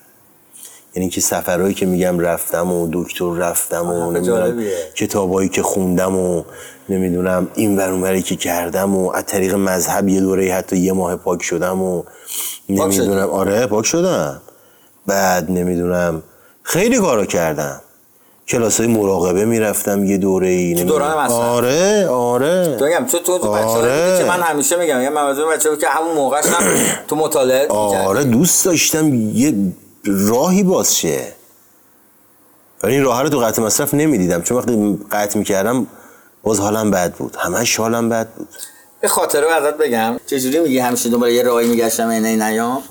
یعنی که سفرهایی که میگم رفتم و دکتر رفتم و آه، نمی‌دونم. کتابایی که خوندم و نمی‌دونم این ور اون وری که کردم و از طریق مذهب یه دوره حتی یه ماه پاک شدم و؟ نمی‌دونم آره پاک شدم بعد نمی‌دونم خیلی کارا کردم کلاس های مراقبه می‌رفتم یه دوره ای تو دوران؟ آره آره تو میگم تو تو آره. که من همیشه میگم یه منظور بچه‌ها که همون موقعش هم تو مطالعه آره دوست داشتم یه راهی باز شه. ولی این راه رو تو قطع مصرف نمی‌دیدم. چون وقتی قطع می‌کردم باز حالم بد بود. همش حالم بد بود. یه خاطره رو ازت بگم. چجوری میگی همیشه دنبال یه راهی میگشتم اینه نیام؟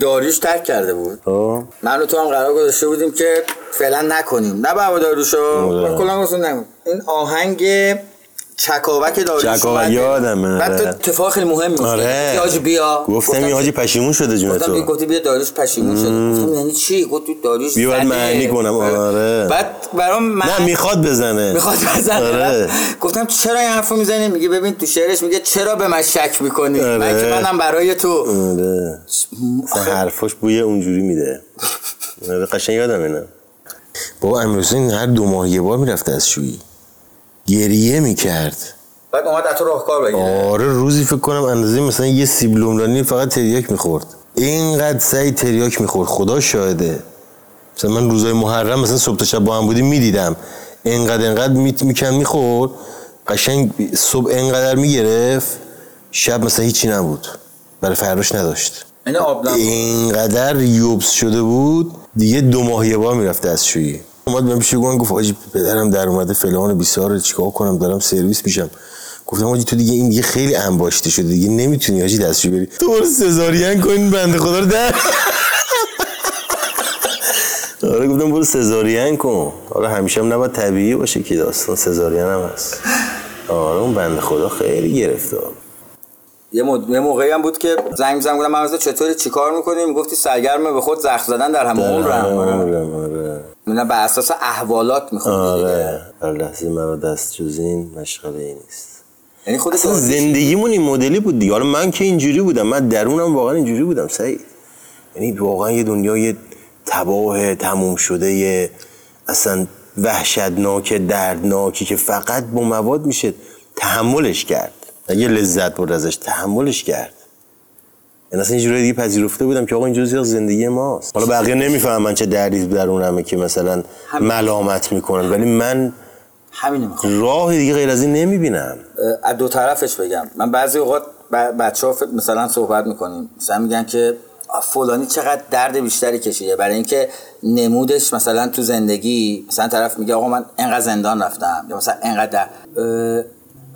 داریوش ترک کرده بود. خب. من و تو هم قرار گذاشته بودیم که فعلا نکنیم. نه بابا داروشو آره. کلا این آهنگ چکاوک داروش چکاوک. یادمه، بعد تو آره. اتفاق خیلی مهم بود. آره. حاجی بیا. گفتم این حاجی پشیمون شده جون گفتم تو. گفتی بیا داریوش پشیمون شده. گفتم یعنی چی؟ گفت تو داریوش بیا. معنی کنم. آره. بعد برام من نه می‌خواد بزنه. می‌خواد بزنه. آره. گفتم چرا این حرفو می‌زنی؟ میگه ببین تو شعرش میگه چرا به من شک می‌کنی؟ آره. من که منم برای تو. آره. حرفاش بوی اونجوری میده. <laughs> آره، قشنگ یادم اینا بابا امیر حسین هر دو ماه یه بار می‌رفت از شویی. گریه می‌کرد. بعد اومد از تو راهکار بگیره. آره روزی فکر کنم اندازه مثلا یه سیب لوملانی فقط تریاک می‌خورد. اینقدر سعی تریاک می‌خورد. خدا شاهده. مثلا من روزای محرم مثلا صبح تا شب با هم بودیم می‌دیدم. اینقدر اینقدر میت میکن می‌خورد. قشنگ صبح اینقدر می‌گرفت شب مثلا هیچی نبود. برای فرداش نداشت. این آب اینقدر یوبس شده بود دیگه دو ماه یه بار می‌رفته از شویی اومد بهم پیش گفت گفت آجی پدرم در اومده فلان بیسار چیکار کنم؟ دارم سرویس میشم. گفتم آجی تو دیگه این دیگه خیلی انباشته شده دیگه نمی‌تونی آجی دستشویی بری. تو برو سزارین کن بنده خدا رو در. <laughs> آره گفتم برو سزارین کن. آره همیشه هم نباید طبیعی باشه که داستان سزارین هم هست. آره اون بنده خدا خیلی گرفته یه, مد... یه موقعی هم بود که زنگ می‌زنم گفتم من مثلا چطوری چیکار می‌کنیم گفتی سرگرم به خود زخم زدن در عمرم. آره. آره. من به اساس احوالات می‌خوام آره. هر لحظه مرا دست جزین مشغله ای نیست. یعنی خود اصلا زندگیمون این مدلی بود دیگه. حالا من که اینجوری بودم من درونم واقعا اینجوری بودم سعید. یعنی واقعا یه دنیای تباه تموم شده یه اصلا وحشتناک دردناکی که فقط با مواد میشه تحملش کرد. اگه لذت برد ازش تحملش کرد. یعنی اصلا اینجوری دیگه پذیرفته بودم که آقا این جزئی از زندگی ماست. حالا بقیه نمی‌فهمن چه دردی درونمه که مثلا ملامت می‌کنن ولی من همین راه دیگه غیر از این نمی‌بینم. از دو طرفش بگم. من بعضی اوقات بچه ها مثلا صحبت می‌کنیم. مثلا میگن که فلانی چقدر درد بیشتری کشیده. برای اینکه نمودش مثلا تو زندگی مثلا طرف میگه آقا من انقدر زندان رفتم. یا مثلا انقدر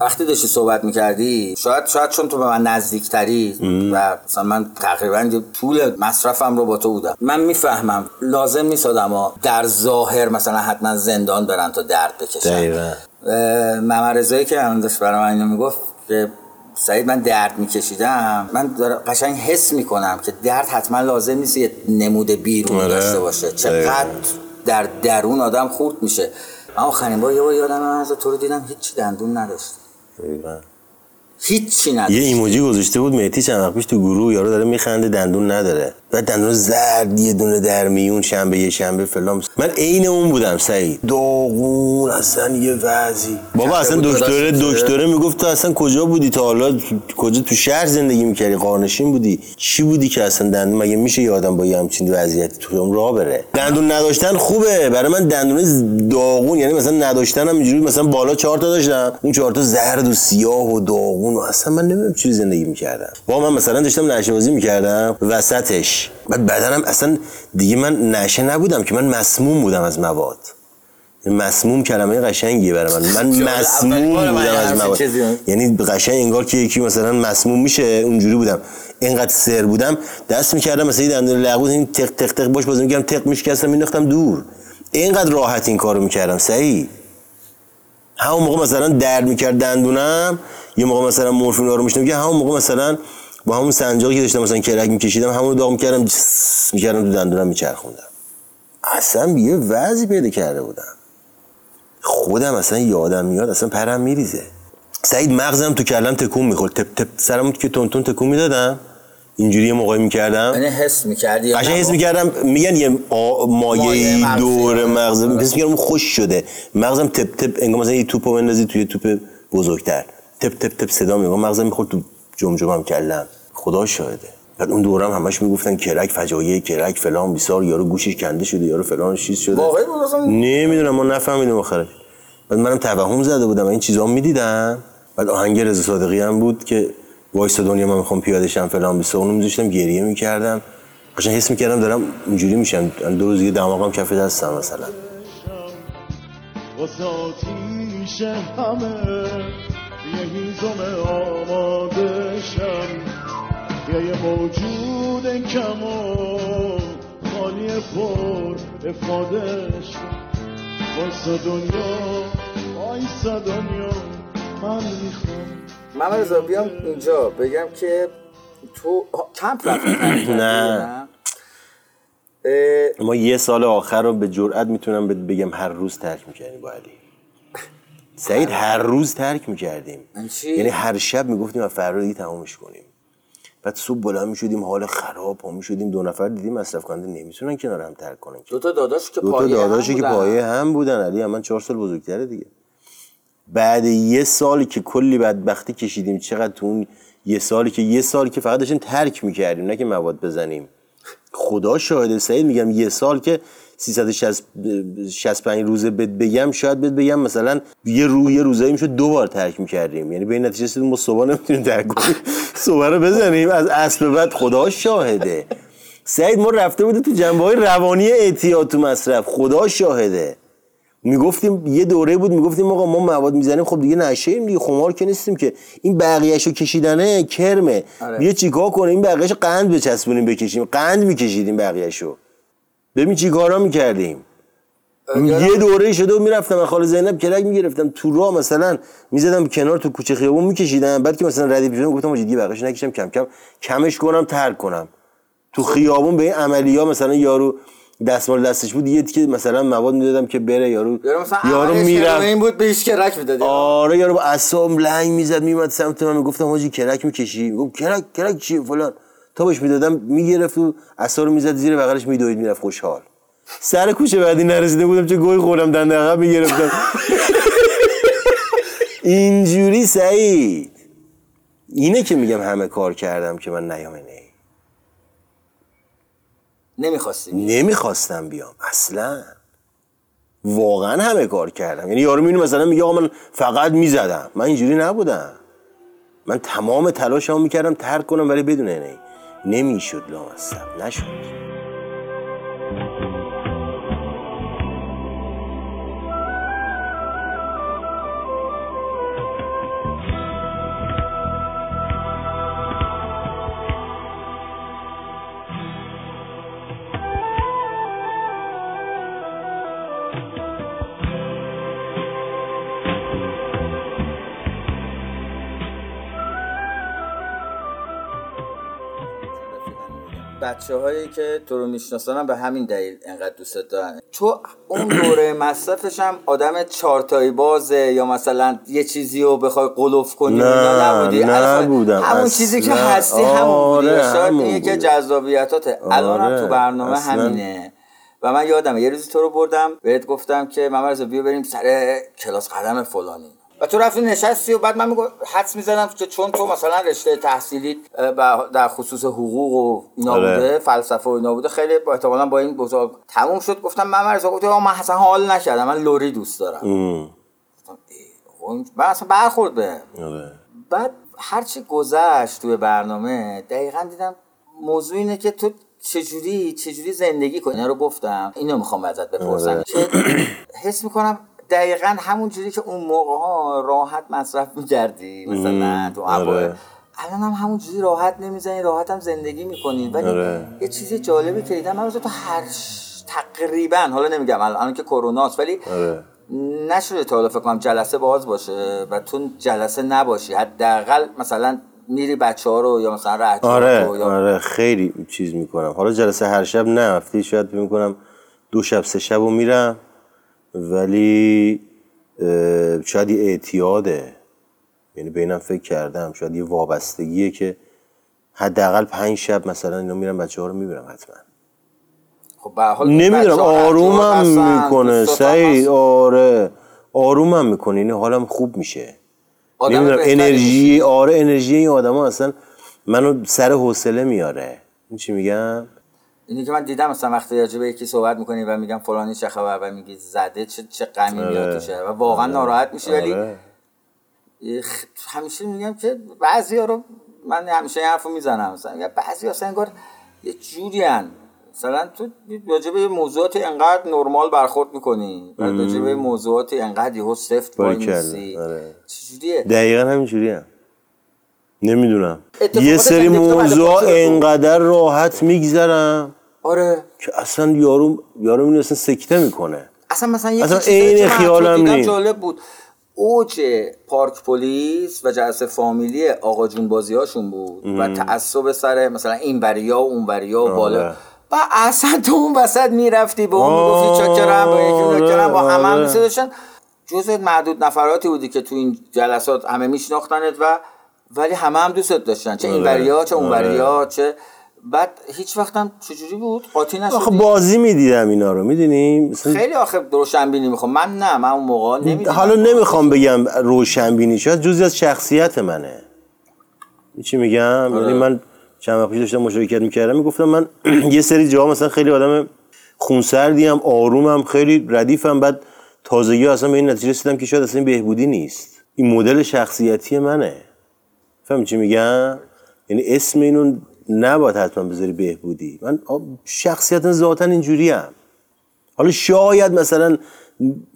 وقتی داشتی صحبت می‌کردی شاید شاید چون تو به من نزدیکتری و مثلا من تقریبا طول مصرفم رو با تو بودم. من می‌فهمم لازم نیست آدما در ظاهر مثلا حتما زندان برن تا درد بکشن. رضایی که الان داشت برای من اینو می‌گفت که سعید من درد میکشیدم. من دارم قشنگ حس می‌کنم که درد حتما لازم نیست یه نمود بیرون آره. داشته باشه. چقدر در درون آدم خورد میشه. من آخرین بار یه بار یادم من از تو رو دیدم هیچ دندون نداشت. دقیقاً. هیچی نداشت یه ایموجی گذاشته بود مهدی چند وقت پیش تو گروه یارو داره میخنده دندون نداره. بعد دندون زرد یه دونه در میون شنبه یه شنبه فلان. من عین اون بودم سعید. داغون اصلا یه وضعی. بابا اصلا دکتره. دکتره می‌گفت تو اصلا کجا بودی؟ تا حالا کجا تو شهر زندگی می‌کردی؟ قارنشین بودی؟ چی بودی که اصلا دندون مگه میشه یه آدم با یه همچین وضعیتی تو اون راه بره؟ دندون نداشتن خوبه. برای من دندون داغون یعنی مثلا نداشتنم اینجوری مثلا بالا چهار تا داشتم. اون چهار تا زرد و سیاه و داغون و اصلا من نمی‌دونم چی زندگی می‌کردم. با من مثلا داشتم نشه بازی می‌کردم وسطش. بعد بدنم اصلا دیگه من نشه نبودم که من مسموم بودم از مواد. مسموم کلمه قشنگیه برای من. من مسموم بودم از مواد. یعنی قشنگ انگار که یکی مثلا مسموم میشه اونجوری بودم. اینقدر سر بودم. دست می‌کردم مثلا دندون لغو این تق تق تق باش بازم می‌کردم تق میشکستم مینداختم دور. اینقدر راحت این کارو می‌کردم صحیح. همون موقع مثلا درد می‌کرد دندونم یه موقع مثلا مورفین رو میشتم که همون موقع مثلا با همون سنجاقی که داشتم مثلا کرک میکشیدم همون داغ می‌کردم می‌کردم تو دندونم میچرخوندم. اصلا یه وضعی پیدا کرده بودم. خودم اصلا یادم میاد اصلا پرم میریزه. سعید مغزم تو کلم تکون می‌خورد. تپ تپ سرمون که تون تون تکون می‌دادم. اینجوری یه موقعی می‌کردم. یعنی حس می‌کردی قشنگ؟ حس می‌کردم میگن یه مایه. دور مغزم حس می‌کردم خوش شده. مغزم تپ تپ انگار مثلا یه توپو بندازی توی توپ بزرگتر. تپ تپ تپ صدا میگم مغزم می‌خورد تو جمجمم کلم. خدا شاهده. بعد اون دورم همش می‌گفتن کرک فجایع کرک فلان بیسار یارو گوشش کنده شده یارو فلان چیز شده. اصلا؟ نمی‌دونم ما نفهمیدیم آخرش. بعد منم توهم زده بودم. این چیزا می‌دیدم. بعد آهنگ رضا صادقی هم بود که وایسا دنیا من می‌خوام پیاده شم فلان بیسار اونو میذاشتم گریه می‌کردم. قشنگ حس می‌کردم دارم اینجوری میشم. دو روز دیگه دماغم کف دستم مثلا. یه یه موجود کم و خالی پر افاده شم واسه دنیا وایسا دنیا. من می‌خوام. من رضا بیام اینجا بگم که تو ها، کمپ رفتی نه. ما یه سال آخر رو به جرئت می‌تونم بگم هر روز ترک می‌کردیم با علی. سعید هر روز ترک می‌کردیم؟ یعنی هر شب می‌گفتیم از فردا دیگه تمامش کنیم. بعد صبح بلند می‌شدیم حال خراب پا می‌شدیم دو نفر دیدیم مصرف کننده نمی‌تونن کنار هم ترک کنن دو تا داداش که دو تا پایه داداشی هم که بودن. پایه هم بودن. علی هم من چهار سال بزرگتره دیگه. بعد یه سالی که کلی بدبختی کشیدیم چقدر تو اون یه سالی که یه سالی که فقط داشتیم ترک می‌کردیم نه که مواد بزنیم. خدا شاهده سعید میگم یه سال که 365 روزه بهت بگم شاید بهت بگم مثلا یه روح یه روزایی می‌شد دو بار ترک می‌کردیم. یعنی به این نتیجه رسیدیم ما صبح نمی‌تونیم ترک کنیم. <laughs> صبح رو بزنیم از اصل بعد خدا شاهده. سعید ما رفته بودیم تو جنبه های روانی اعتیاد تو مصرف. خدا شاهده. می‌گفتیم یه دوره بود می‌گفتیم آقا ما مواد می‌زنیم خب دیگه نشیم دیگه خمار که نیستیم که. این بقیه‌شو کشیدنه کرمه. آره. بیا چیکار کنیم؟ این بقیه‌شو قند بچسبونیم بکشیم. قند میکشیدیم بقیه‌شو. ببین چی کارا می‌کردیم. یه دوره شده و می‌رفتم از خاله زینب کلک می‌گرفتم. تو راه مثلا می‌زدم کنار تو کوچه خیابون میکشیدم. بعد که مثلا ردیف شدم گفتم دیگه بقیه‌شو نکشم کم کم کمش کنم ترک کنم. تو خیابون به این عملیا مثلا یارو دستمال دستش بود یه که مثلا مواد می‌دادم که بره یارو. یارو می‌رفت. هروئین بود بهش کرک می‌دادی. آره یارو با اعصاب لنگ می‌زد میومد سمت من می‌گفتم حاجی کرک می‌کشی؟ می‌گفت کرک کرک چیه فلان؟ تا بهش می‌دادم می‌گرفت و اعصاب رو می‌زد زیر بغلش میدوید می‌رفت خوشحال. سر کوچه بعدی نرسیده بودم چه گوی خوردم دنده عقب می‌گرفتم. اینجوری سعید. اینه که میگم همه کار کردم که من نیام نمی‌خواستی نمی‌خواستم بیام. اصلا. واقعا همه کار کردم. یعنی یارو می‌بینی مثلا میگه آقا من فقط می‌زدم. من اینجوری نبودم. من تمام تلاشمو می‌کردم ترک کنم ولی بدون نه نمی‌شد لامصب. نشد. بچه هایی که تو رو می‌شناسن هم به همین دلیل انقدر دوستت دارن تو اون دوره مصرفش هم آدم چارتایی بازه یا مثلا یه چیزی رو بخوای قلوف کنی نه، نبودی الان نبودم همون اصلا. چیزی که هستی همون بودی آره، شاید همون این که. جذابیتاته الان هم آره، تو برنامه اصلا. همینه و من یادمه یه روزی تو رو بردم بهت گفتم که من رضا بیا بریم سر کلاس قدم فلانی و تو رفتی نشستی و بعد من میگو حدس می‌زدم که چون تو مثلا رشته تحصیلی در خصوص حقوق و اینا آره. بوده فلسفه و اینا بوده خیلی با احتمالا با این بزرگ تموم شد. گفتم من رضا گفتم من اصلا حال نکردم من لوری دوست دارم. خب، من اصلا برخورد بهم. آره. بعد هرچی گذشت توی برنامه دقیقا دیدم موضوع اینه که تو چجوری چجوری زندگی کنی؟ اینا رو گفتم. اینو می‌خوام ازت بپرسم. آره. حس می‌کنم دقیقا همون جوری که اون موقع ها راحت مصرف می‌کردی مثلا تو آره. اوایل الان هم همون جوری راحت نمی‌زنی راحت هم زندگی می‌کنی ولی آره. یه چیز جالبی که دیدم من تو هر ش- تقریبا حالا نمیگم الان که کروناست ولی آره. نشده تا حالا فکر کنم جلسه باز باشه و تو جلسه نباشی حداقل مثلا میری بچه ها رو یا مثلا رهجات آره رو یا آره خیلی چیز می‌کنم حالا جلسه هر شب نه هفته شاید می‌کنم دو شب سه شب رو میرم ولی شاید یه اعتیاده. یعنی به اینم فکر کردم. شاید یه وابستگیه که حداقل پنج شب مثلا اینا میرم بچه ها رو می‌برم حتما. خب به حال نمی‌دونم آرومم می‌کنه. سعید هست. آره. آرومم می‌کنه. این حالم خوب میشه. نمی‌دونم انرژی آره انرژی این آدم اصلا منو سر حوصله میاره. این چی میگم؟ اینی که من دیدم مثلا وقتی راجع به یکی صحبت می‌کنی و میگم فلانی چه خبر و میگی زده چه چه غمی آره. میاد توشه و واقعا آره. ناراحت میشی ولی آره. همیشه میگم که بعضی رو من همیشه این حرفو می‌زنم مثلا میگم بعضی اصلا انگار یه جوری هن. مثلا تو راجع به موضوعات انقدر نرمال برخورد می‌کنی. راجع به موضوعات انقدر یهو سفت وای. میسی. چجوریه دقیقا همینجوری هم نمی‌دونم یه سری موضوع انقدر راحت میگذرم آره که اصلا یارو یارو میره اصلا سکته می‌کنه اصلا مثلا یکی اصلا عین تو خیالم نیست. جالب بود اوج پارک پلیس و جلسه فامیلی آقا جون بازی هاشون بود و مم. تعصب سر مثلا این بریا و اون بریا و بالا آره. و اصلا تو اون وسط می‌رفتی به اون آره، می‌گفتی چاکرم با یکی ناکرم با همه هم آره. داشتن جزء معدود نفراتی بودی که تو این جلسات همه میشناختنت و ولی همه هم دوستت داشتن. چه این بریا چه اون آره. بریا چه بعد هیچ وقتم چجوری بود؟ قاطی آخه نشدی بازی می‌دیدم اینا رو می‌دونی؟ خیلی آخه روشنبینی می‌خوام. من نه من اون موقع نمی‌دونم حالا نمی‌خوام بگم روشنبینی شاید جزی از شخصیت منه. چی میگم؟ آره. یعنی من چند وقت پیش داشتم مشارکت می‌کردم می‌گفتم من <clears throat> یه سری جاها مثلا خیلی آدم خونسردی هم آرومم خیلی ردیفم بعد تازگی اصلا به این نتیجه رسیدم که شاید اصلا این بهبودی نیست. این مدل شخصیتی منه. فهمی چی میگم؟ یعنی اسم اینو نباید حتما بذاری بهبودی. من شخصیت ذاتا اینجوری. حالا شاید مثلا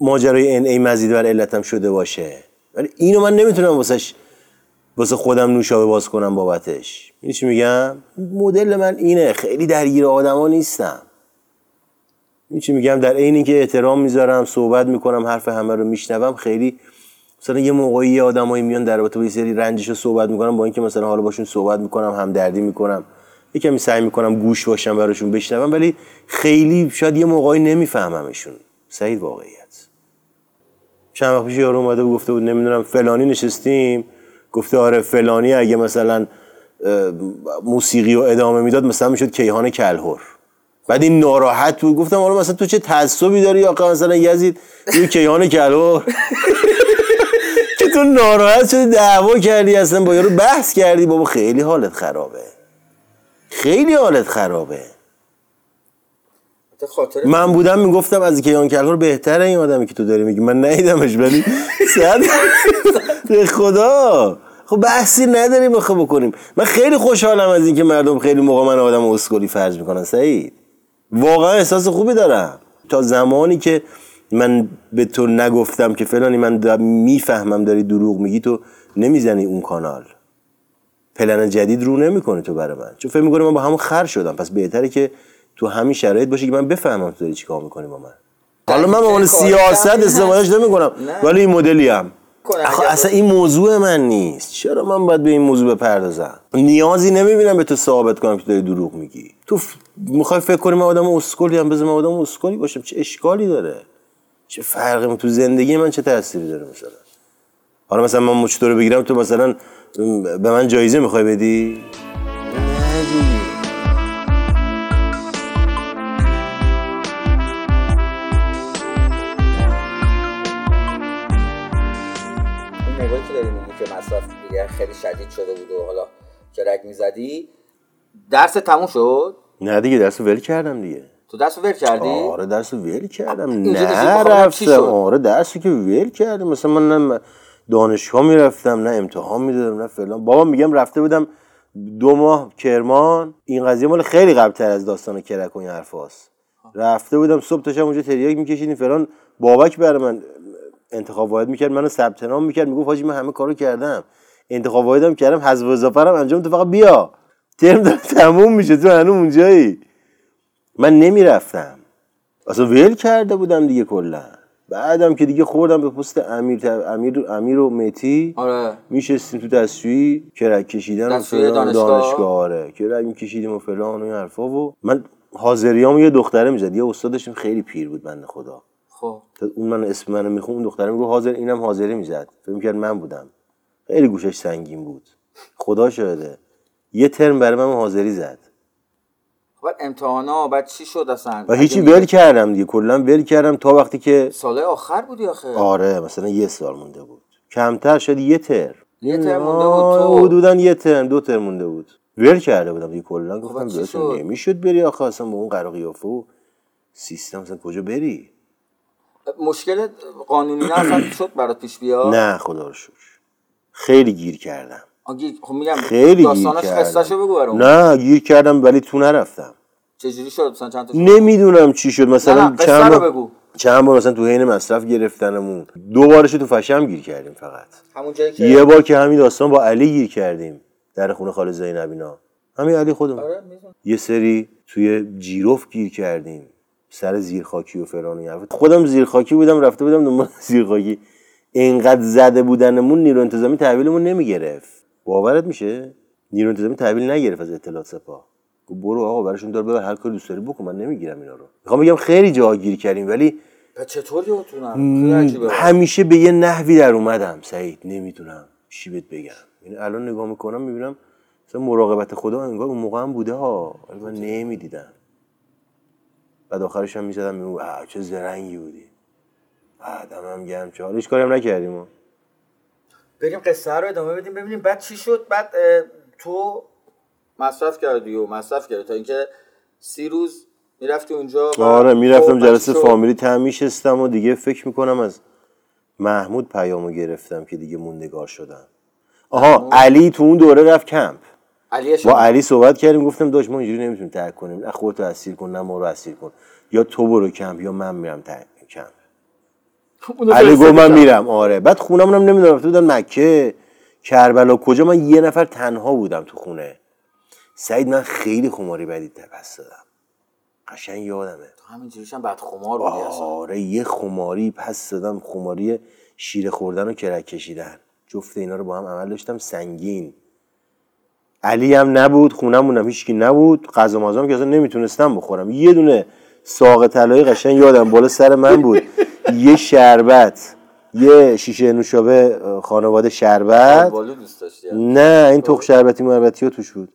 ماجرای ان ای مزید بر علتم شده باشه. ولی اینو من نمی‌تونم واسش واسه خودم نوشابه باز کنم بابتش. این چی میگم؟ مدل من اینه. خیلی درگیر آدما نیستم. این چی میگم؟ در عین اینکه احترام می‌ذارم صحبت می‌کنم حرف همه رو میشنوم خیلی مثلا یه موقعی یه آدمایی میان در رابطه با یه سری رنجش رو صحبت می‌کنم با اینکه مثلا حالا باشون صحبت می‌کنم همدردی می‌کنم یه کمی سعی می‌کنم گوش باشم براشون بشنوم ولی خیلی شاید یه موقعی نمیفهممشون. سعید واقعیت چند وقت پیش یارو اومده گفته بود نمی‌دونم فلانی نشستیم. گفته آره فلانی اگه مثلا موسیقی رو ادامه می‌داد مثلا می‌شد کیهان کلهر. بعد این ناراحت بود. گفتم آره مثلا تو چه تعصبی داری؟ آقا مثلا یزید این کیهان کلهر. که تو ناراحت شدی دعوا کردی اصلا با یارو بحث کردی. بابا خیلی حالت خرابه. خیلی حالت خرابه. من بودم می‌گفتم از کیان کلهر بهتره این آدمی که تو داری میگی. من ندیدمش ولی صد <laughs> به خدا. خب بحثی نداریم آخه بکنیم. من خیلی خوشحالم از اینکه مردم خیلی موقع من آدم اسکلی فرض می‌کنن سعید. واقعا احساس خوبی دارم. تا زمانی که من به تو نگفتم که فلانی من دا می‌فهمم داری دروغ میگی تو نمی‌زنی اون کانال. پلن جدید رو نمی‌کنه تو برای من. چون فکر می‌کنه من با همون خر شدم. پس بهتره که تو همین شرایط باشه که من بفهمم تو داری چیکار می‌کنی با من. حالا من به عنوان سیاست استفادهش نمی‌کنم ولی این مدلی هم اصلا این موضوع من نیست. چرا من باید به این موضوع بپردازم؟ نیازی نمی‌بینم به تو ثابت کنم که داری دروغ میگی. تو ف... می‌خوای فکر کنی من آدم اسکلی هم بذار من آدم اسکلی باشم. چه اشکالی داره؟ چه فرقی تو زندگی من چه تأثیری داره مثلا؟ حالا مثلا من مچ تو رو بگیرم تو مثلا به من جایزه می‌خوای بدی؟ خیلی شدید شده بود و حالا کرک می‌زدی درس تموم شد؟ نه دیگه درس ول کردم دیگه. تو درس ول کردی؟ آره درس ول کردم. نه؟ رفتم آره درسی که ول کردم. مثلا من نه دانشگاه می‌رفتم نه امتحان می‌دادم نه فلان. بابا میگم رفته بودم دو ماه کرمان. این قضیه مال خیلی قبل تر از داستان کرک و این حرفاست رفته بودم صبح تا شب اونجا تریاک میکشیدیم. فلان بابک برای من انتخاب واحد می‌کرد منو ثبت نام می‌کرد. می‌گفت حاجی من همه کارو کردم. انتخاب واحدم کردم. حذف و اضافه انجام تو فقط بیا. ترم داره تموم میشه تو هنوز اونجایی. من نمی‌رفتم. اصلا ول کرده بودم دیگه کلا. بعدم که دیگه خوردم به پست امیر امیر امیر و متی آره. میشستیم تو دستشویی کرک کشیدن و دانشگاه؟ دانشگاه آره. کرک میکشیدیم و فلان و این حرفا و من حاضریامو یه دختره می‌زد. یه استادشون خیلی پیر بود بنده خدا. خب. اون من اسم منو میخون اون دختره میگه حاضر اینم حاضری می‌زد. فکر کرد من بودم. خیلی گوشش سنگین بود. خدا شاهده. یه ترم برای من حاضری زد. بعد امتحانا بعد چی شد اصلا؟ و هیچی ول کردم دیگه کلا ول کردم تا وقتی که ساله آخر بودی آخه؟ آره مثلا یه سال مونده بود. کمتر شد یه ترم. یه ترم مونده بود تو. حدودا یه ترم دو ترم مونده بود. ول کرده بودم دیگه کلا گفتم چی بهتون شد؟ نمی‌شد بری آخه اصلا با اون قرار قیافه و سیستم اصلا کجا بری؟ مشکل قانونی نه اصلا <clears throat> شد برات پیش بیاد؟ نه خدا رو شکر. خیلی گیر کردم. خب میگم خیلی قصهشو کردم. بگو برام نه گیر کردم ولی تو نرفتم. چجوری شد؟ مثلا چند تا شد؟ نمی‌دونم چی شد. مثلا نه، چند رو بگو. چند بار مثلا تو حین مصرف گرفتنمون. دو بارش تو فشم گیر کردیم فقط. همون جایی که یه بار که همین داستان با علی گیر کردیم در خونه خاله زینب اینا. همین علی خودمون. آره،. یه سری توی جیروف گیر کردیم. سر زیرخاکی و فلان و. خودم زیرخاکی بودم رفته بودم دنبال <laughs> زیرخاکی. اینقدر زده بودنمون نیرو انتظامی تحویلمون نمی‌گرفت. باورت میشه؟ نیرو انتظامی تحویل نگرفت از اطلاعات سپاه. گفت برو آقا براشون دار ببر هر کاری دوست داری بکن من نمی‌گیرم اینا رو. می‌خوام بگم خیلی جا گیر کردیم ولی عجیبه. همیشه به یه نحوی در اومدم. سعید نمی‌دونم چی بهت بگم. یعنی الان نگاه می‌کنم می‌بینم مثلا مراقبت خدا انگار اون موقع هم بوده ها. ولی من نمی‌دیدم. بعد آخرش هم می‌زدم میگم چه زرنگی بودی. بعدم هم گرم چه حالا هیچ کاری هم نکردیم. بریم قصه رو ادامه بدیم ببینیم بعد چی شد بعد تو مصرف کردی و مصرف کردی تا اینکه سی روز می‌رفتی اونجا آره می‌رفتم خب، جلسه؟ فامیلی تم میشستم و دیگه فکر می‌کنم از محمود پیامو گرفتم که دیگه موندگار شدم. آها علی تو اون دوره رفت کمپ. علی با علی صحبت کردیم گفتم داش ما اینجوری نمی‌تونیم ترک کنیم نه خودتو اسیر کن نه ما رو اسیر کن. یا تو برو کمپ یا من میرم ترک کمپ. علی فرستادی گفت من. میرم. آره. بعد خونمون هم نمی‌دونم. رفته بودن مکه کربلا. کجا؟ من یه نفر تنها بودم تو خونه. سعید من خیلی خماری بدی پس دادم. قشنگ یادمه. تو همینجوریش هم بعد خمار بودی آره یه خماری پس دادم. خماری شیره خوردن و کرک کشیدن. جفت اینا رو با هم عمل داشتم. سنگین. علی هم نبود. خونمونم هیچکی نبود. غذا مازم که اصلا نمی‌تونستم بخورم. یه دونه ساق طلایی قشنگ یادم. بالا سر من بود. یه شربت یه شیشه نوشابه خانواده شربت. نه این تخ شربتی مربتی ها توش بود.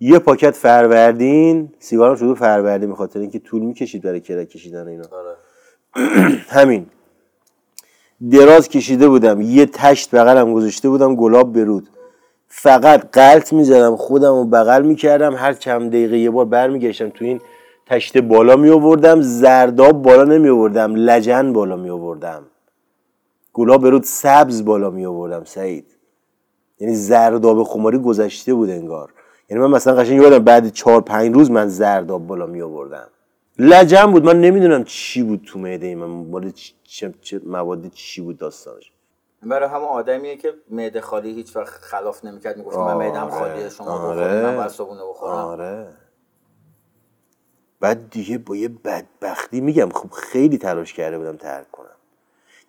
یه پاکت فروردین سیگارم شده فروردین به خاطر اینکه طول می‌کشید برای کرک کشیدن اینا. آره. <clears throat> همین. دراز کشیده بودم یه تشت بغلم گذاشته بودم گلاب برود فقط قلط می‌زدم خودم رو بغل می‌کردم هر چند دقیقه یه بار برمیگشتم تو این تشت بالا می آوردم زرداب بالا نمی آوردم لجن بالا می آوردم. گلاب برود سبز بالا می آوردم سعید. یعنی زرداب خماری گذشته بود انگار. یعنی من مثلا قشنگ یادم بعد چهار پنج روز من زرداب بالا می آوردم. لجن بود من نمی‌دونم چی بود تو معده من مال مواد چی بود داستانش. برای همون آدمیه که معده خالی هیچ وقت خلاف نمی‌کرد می‌گفت من معدم خالیه شما بخورید من باید بخورم. آره. بعد دیگه با یه بدبختی میگم خب خیلی تلاش کرده بودم ترک کنم.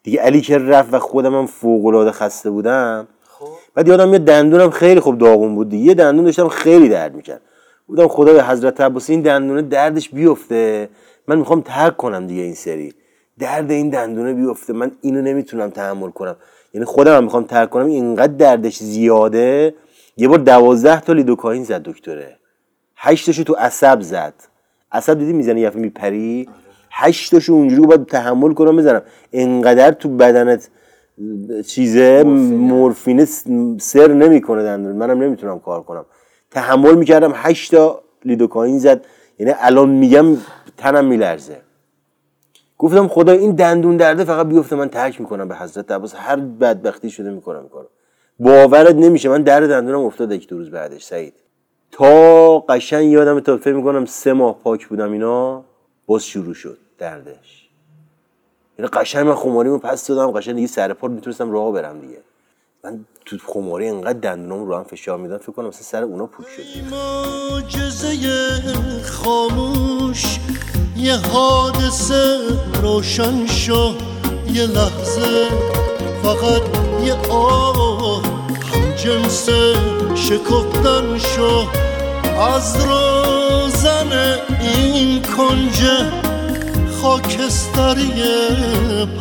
دیگه علی که رفت و خودم هم فوق العاده خسته بودم. بعد یادم یه دندونم خیلی خوب داغون بود دیگه. یه دندون داشتم خیلی درد می‌کرد. بودم خدای حضرت عباسی این دندونه دردش بیفته. من می‌خوام ترک کنم دیگه این سری. درد این دندونه بیفته. من اینو نمی‌تونم تحمل کنم. یعنی خودم هم می‌خوام ترک کنم. اینقدر دردش زیاده. یه بار دوازده تا لیدوکاین زد دکتره. هشتاشو تو عصب زد. عصب دیدی می‌زنی یه دفعه میپری؟ هشتاشو اونجوری باید تحمل کنم بزنم. انقدر تو بدنت چیزه مورفینه. س- سر نمی‌کنه دندون. منم نمی‌تونم کار کنم. تحمل می‌کردم هشتا لیدوکاین زد. یعنی الان میگم تنم میلرزه. گفتم خدا این دندون درده فقط بیفته من ترک می‌کنم به حضرت عباس. هر بدبختی شده می‌کنم می‌کنم باورت نمیشه من در دندونم افتاد یک دو روز بعدش سعید. تا قشنگ یادم تا فکر می‌کنم سه ماه پاک بودم اینا باز شروع شد دردش. یعنی قشنگ من خماریمو پس دادم قشنگ دیگه سر می‌تونستم راه برم دیگه. من تو خماری انقدر دندونام رو هم فشار میدم فکر کنم سر اونا پوک شد. معجزه خاموش یه حادثه روشن شو یه لحظه فقط یه هم جنس شکفتن شو از روزن این کنج خاکستری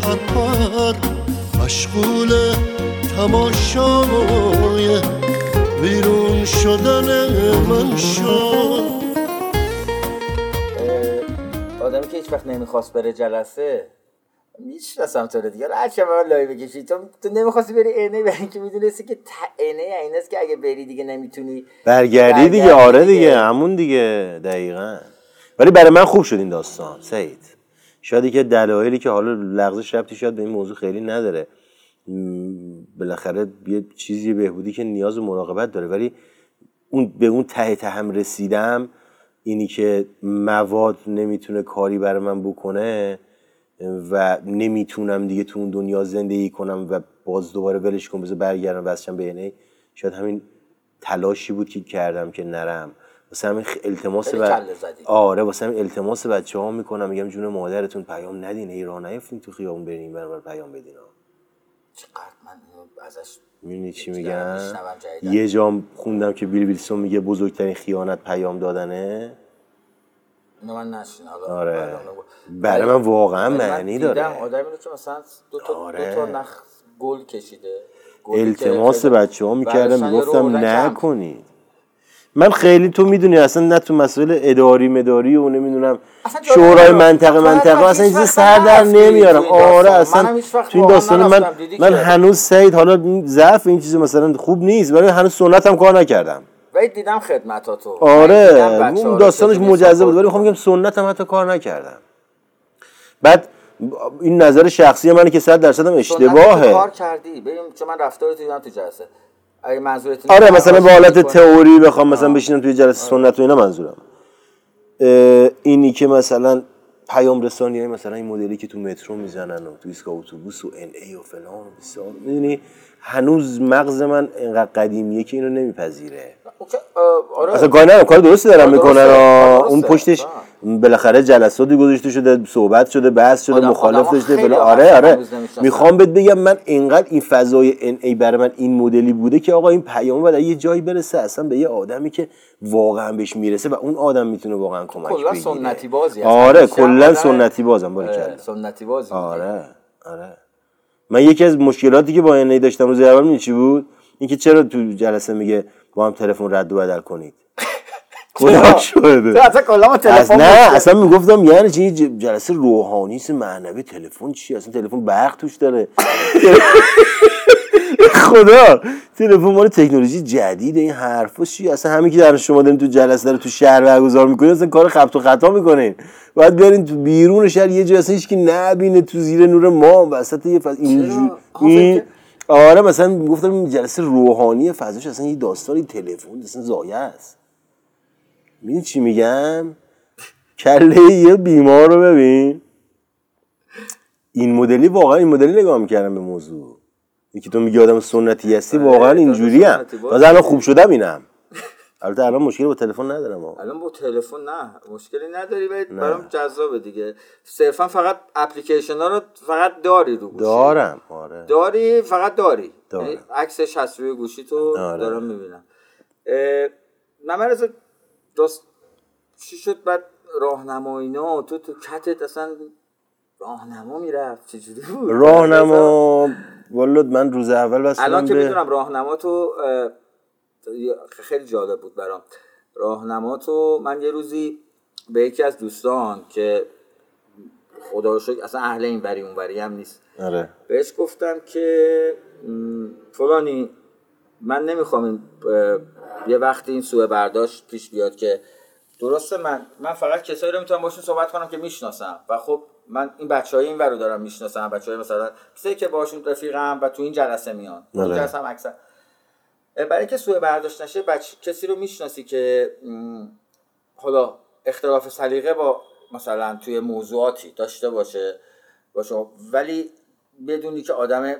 پرپر مشغول تماشای بیرون شدن من شد آدمی که هیچ وقت نمی‌خواست بره جلسه می‌شناسم تو رو دیگه هر من لای بکشی تو تو نمی‌خواستی بری عینه برای اینکه می‌دونستی که عینه این است که اگه بری دیگه نمی‌تونی برگردی دیگه. آره دیگه. همون دیگه. دقیقا. ولی برای من خوب شد این داستان. سعید. شاید که دلایلی که حالا لغزش ربطی شاید به این موضوع خیلی نداره. بالاخره یه چیزی بهبودی که نیاز به مراقبت داره. ولی اون به اون ته تهم رسیدم اینی که مواد نمی‌تونه کاری برای من بکنه و نمی‌تونم دیگه تو اون دنیا زندگی کنم و باز دوباره ولش کنم بذار برگردم واسم به اینه شاید همین تلاشی بود که کردم که نرم واسه همین التماس زدی. آره واسه همین التماس بچه ها می‌کنم میگم جون مادرتون پیام ندین ای راه نیفتین تو خیابون برین برای پیام بدین. چقدر من ازش می‌دونی چی میگم. یه جام خوندم که بیل ویلسون میگه بزرگترین خیانت پیام دادنه اینو من نشین حالا آره. برای من واقعا من معنی دیدم داره آدمی رو که مثلا دو تا آره. دو تا نخ گل کشیده که التماس بچه ها می‌کردم می‌گفتم. نکنید من خیلی تو می‌دونی اصلا نه تو مسائل اداری مداری و نمی‌دونم شورای. منطقه منطقه اصلا چیز سر در نمیارم. آره اصلا تو این داستان من. دیدی من که- هنوز سعید حالا ضعف این چیز مثلا خوب نیست ولی هنوز سنتم کار نکردم ولی دیدم خدمتاتو. آره اون داستانش مجزا بود ولی می‌خوام بگم سنتم حتی کار نکردم. بعد این نظر شخصی منه که صد درصد هم سنت تو اشتباهه کار کردی؟ ببین چون من رفتارت دیدم تو جلسه. اگه منظورت آره مثلا به حالت. تئوری بخوام مثلا بشینم توی جلسه سنت و اینا منظورم. اینی که مثلا پیام رسانی های مثلا این مدلی که تو مترو می‌زنن و تو ایستگاه اتوبوس و ان ای و فلان و بسار می‌دونی؟ هنوز مغز من انقدر قدیمیه که اینو نمیپذیره. آره اصلا کار ندارم کار درستی دارم کار می‌کنن اون. پشتش بالاخره جلساتی گذاشته شده صحبت شده بحث شده مخالف داشته فلان ها آره آره. می‌خوام بهت بگم من اینقدر این فضای ان ای برای من این مدلی بوده که آقا این پیام باید یه جایی برسه اصلا به یه آدمی که واقعا بهش می‌رسه و اون آدم می‌تونه واقعا کمک کلا بگیره سنتی بازی. آره کلا سنتی بازم کرد سنتی بازی. آره آره من یکی از مشکلاتی که با ان داشتم روز اول چی بود اینکه چرا تو جلسه میگه با هم تلفن رد و بدل کنید. <laughs> خدا شده؟ اصلا کلا تلفن نه اصلا می‌گفتم یعنی چی؟ جلسه روحانی است معنوی تلفن چی؟ اصلا تلفن برق توش داره. <laughs> خدا تلفن مال تکنولوژی جدید این حرفا چی؟ اصلا همین که در شما دارین تو جلسه داره تو شهر برگزار می‌کنین اصلا کار خبط و خطا می‌کنین. باید بیارین تو بیرون شهر یه جای اصلا هیچکی نبینه تو زیر نور ما وسط یه فضا اینجوری این آره مثلا می‌گفتم این جلسه روحانی فضاش اصلا یه داستانی تلفن اصلا زایه است. می‌دونی چی میگم؟ کله یه بیمار رو ببین. این مدلی واقعا این مدلی نگاه می‌کردم به موضوع. یکی تو میگی آدم سنتی هستی واقعا اینجوری هم. تازه الان خوب شدم اینم. البته الان مشکلی با تلفن ندارم. الان با تلفن نه. مشکلی نداری ولی برام جذابه دیگه. صرفا فقط اپلیکیشن ها رو فقط داری رو گوشی. دارم آره. داری؟ فقط داری. دارم. یعنی عکسش هست روی گوشی تو آره. دارم می‌بینم. من مرز راست چی شد بعد راهنمایینا تو تو کتت اصلا راهنما می‌رفت؟ چجوری بود؟ راهنما والا من روز اول بستم الان که می‌دونم راهنما تو خیلی جالب بود برام. راهنما تو من یه روزی به یکی از دوستان که خدا رو شکر اصلا اهل این بری اون بری هم نیست. آره. بهش گفتم که فلانی من نمی‌خوام این یه وقتی این سوء برداشت پیش بیاد که درسته من من فقط کسایی رو می‌تونم باشون صحبت کنم که می‌شناسم. و خب من این بچه های این ور رو دارم می‌شناسم بچه های مثلا کسایی که باشون رفیقم و تو این جلسه میان. تو آره. جلسه هم اکثر برای اینکه سوء برداشت نشه بچه کسی رو می‌شناسی که حالا اختلاف سلیقه با مثلا توی موضوعاتی داشته باشه باشه ولی بدونی که آدم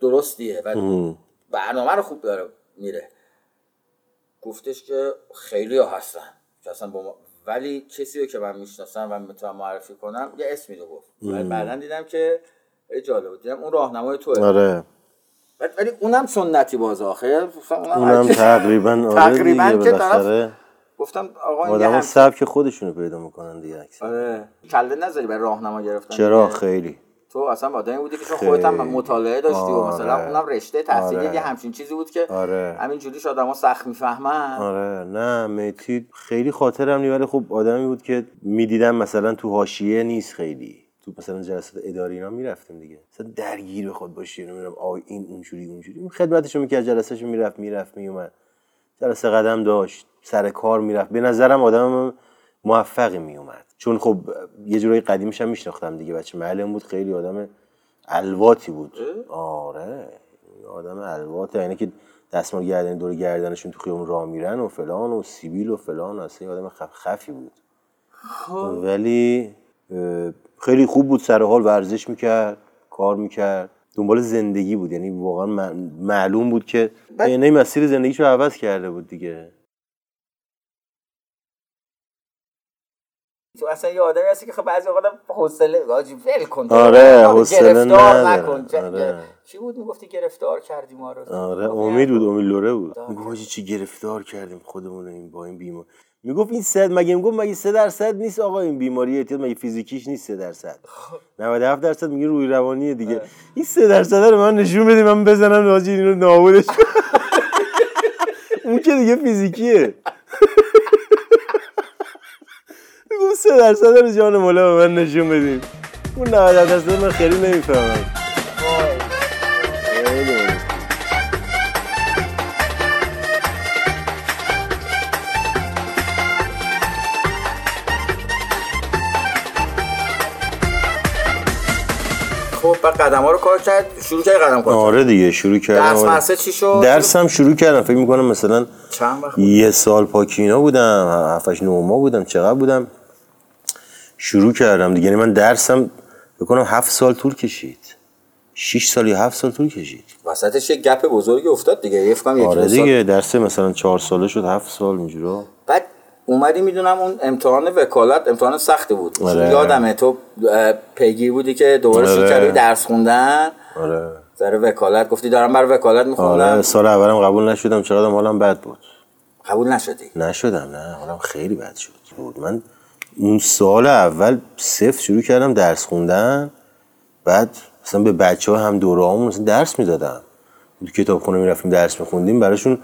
درستیه و ام. برنامه رو خوب داره میره. گفتش که خیلی ها هستن که اصلا با ما- ولی کسی رو که من می‌شناسم و می‌تونم معرفی کنم یه اسمی رو گفت. بعدا دیدم که جالب دیدم اون راهنمای توه. آره. ولی- اونم سنتی باز آخه اونم تقریبا آره تقریبا که طرف گفتم آقا این سبک خودشونو پیدا می‌کنن دیگه اکثر. آره کله نذاری برای راهنما گرفتن چرا. خیلی تو اصلا آدمی بودی که چون خودت هم. مطالعه داشتی و مثلا آره. اونم رشته تحصیلی آره. یه همچین چیزی بود که آره. همین جوریش آدما سخت می‌فهمن آره نه میتی خیلی خاطرم نی ولی خب آدمی بود که می‌دیدم مثلا تو حاشیه نیست خیلی تو مثلا جلسات اداری اینا می‌رفتیم دیگه. مثلا درگیر بخواد باشی نمی‌دونم آ این اونجوری اونجوری. خدمتشو می‌کرد جلسهشو می‌رفت می‌رفت میومد جلسه قدم داشت سر کار می‌رفت. به نظرم آدم موفقی میومد چون خب یه جورایی قدیمش هم میشناختم دیگه. بچه معلم بود خیلی آدم الواتی بود. آره. آدم الواته. یعنی که دستمال گردن دور گردنشون تو خیابون راه میرن و فلان و سیبیل و فلان اصلا آدم خف خفی بود. ولی اه، خیلی خوب بود سر حال ورزش می‌کرد کار می‌کرد. دنبال زندگی بود. یعنی واقعا معلوم بود که یعنی مسیر زندگیشو عوض کرده بود دیگه. تو اصلا یه آدمی هستی که خب بعضی اوقات هم حوصله واجی ول کن. آره، حوصله نداره. نکن. چه- آره. چی بود می‌گفتی؟ گرفتار کردی ما رو. آره امید بود. امید لوره بود. حاجی چی گرفتار کردیم خودمون رو این با این بیمار. می‌گفت این صد مگه می‌گفت مگه سه درصد نیست؟ آقا این بیماری اعتیاد مگه فیزیکیش نیست سه درصد؟ 97 درصد میگه روی روانیه دیگه. این سه درصد رو من نشون بده من بزنم حاجی اینو نابودش کنم. <laughs> اون که دیگه فیزیکیه. می‌گفت سه درصد رو جان مولا به من نشون بدین اون 90 درصد من خیلی نمی‌فهمم. بعد قدم ها رو کار کرد شروع کرد قدم کار آره دیگه شروع کردم درس آره. چی شد؟ درسم شروع کردم. فکر می‌کنم مثلا چند وقت یه سال پاکینا بودم هفتش نه ماه بودم چقدر بودم؟ شروع کردم دیگه. یعنی من درسم بکنم هفت سال طول کشید. شیش سال یا هفت سال طول کشید. وسطش یه گپ بزرگی افتاد دیگه. یه فکرم آره. دیگه درس مثلا چهار ساله شد هفت سال اینجورا بعد اومدی می‌دونم اون امتحان وکالت امتحان سختی بود. آره. یادمه تو پیگیر بودی که دوباره آره. شروع کردی درس خوندن. آره. سر وکالت گفتی دارم برای وکالت میخوندم. آره. سال اولم قبول نشدم چقدر حالم بد بود. قبول نشدی؟ نشدم نه. حالم خیلی بد شد. بود. من اون سال اول صفر شروع کردم درس خوندن. بعد مثلا به بچه ها هم دوره همون درس می‌دادم. تو کتاب خونه می‌رفتیم درس میخوندیم. براشون